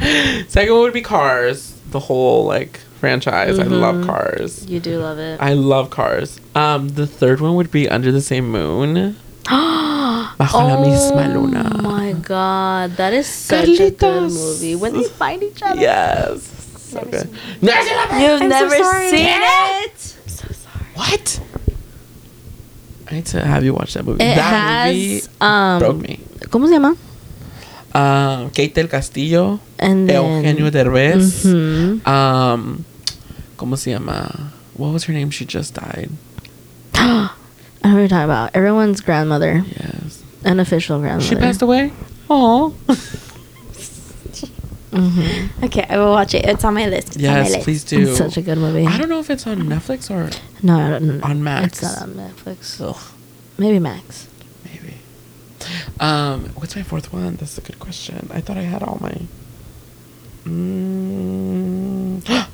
Second one would be Cars. The whole like franchise. I love Mhm. Cars. You do love it. I love Cars. Um, the third one would be Under the Same Moon. Bajo la misma luna. Oh my god, that is such a good movie. When they find each other. Yes. So Never good. seen Never. You've I'm never sorry. seen Yeah. it. I'm so sorry. What? I need to have you watch that movie. It that movie has um broke me. ¿Cómo se llama? Um, Kate del Castillo, And then Eugenio Derbez. Mhm. Um, ¿cómo se llama? What was her name? She just died. I know what you're talking about. Everyone's grandmother, Yes. unofficial grandmother. She passed away. Oh. Mm-hmm. Okay, I will watch it. It's on my list. It's on my yes, list. please do. It's such a good movie. I don't know if it's on Netflix or No, I don't, On Max. It's not on Netflix. Ugh, Maybe Max. maybe. Um, what's my fourth one? That's a good question. I thought I had all my. Mm.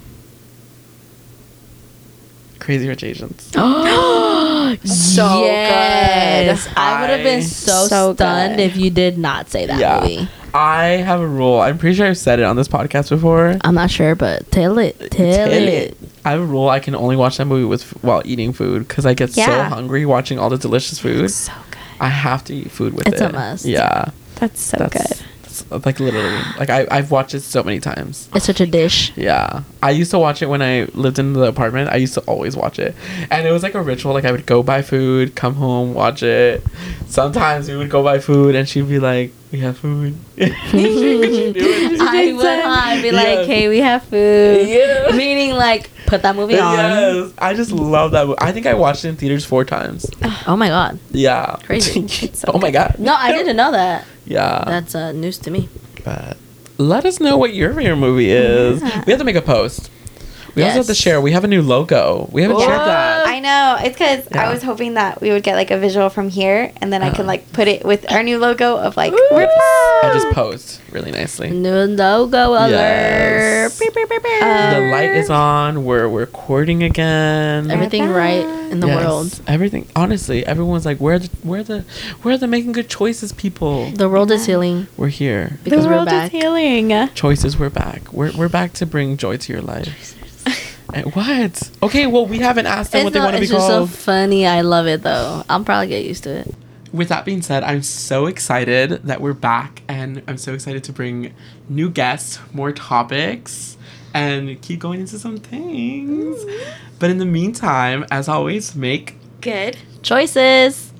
Crazy Rich Asians. Oh, so yes. good. I would have been so, So stunned good. if you did not say that Yeah. movie. I have a rule. I'm pretty sure I've said it on this podcast before. I'm not sure, but tell it. Tell, Tell it. I have a rule. I can only watch that movie with while eating food because I get so hungry watching all the delicious food. So good. I have to eat food with It's it. a must. Yeah, That's so that's, good. Like literally like I I've watched it so many times. It's such a dish. Yeah, I used to watch it when I lived in the apartment. I used to always watch it, and it was like a ritual. Like I would go buy food, come home, watch it. Sometimes we would go buy food, and she'd be like, "We have food." She'd. I would I'd be like, Yes. hey, we have food. Yeah. Meaning, like, put that movie on. Yes, I just love that movie. I think I watched it in theaters four times. Oh my god. Yeah, Crazy. It's so oh my god. No, I didn't know that. Yeah, That's uh, news to me. but let us know what your favorite movie is. Yeah. We have to make a post. We also have to share. We have a new logo. We haven't shared that. I know. It's because Yeah. I was hoping that we would get like a visual from here, and then I Uh-huh. can like put it with our new logo of like. Ooh. we're I just back. posed really nicely. New logo alert. Yes. Beep, beep, beep, beep. Um, the light is on. We're recording again. Everything right in the Yes, world. Everything. Honestly, everyone's like, "Where the, where the, where are the making good choices, people?" The world is healing We're here. because the we're world back. is healing. Choices. We're back. We're we're back to bring joy to your life. Eh, what? Okay. Well, we haven't asked them It's, what they want to be it's just so called. funny. I love it though. I'll probably get used to it. With that being said, I'm so excited that we're back, and I'm so excited to bring new guests, more topics, and keep going into some things. But in the meantime, as always, make Good. Choices.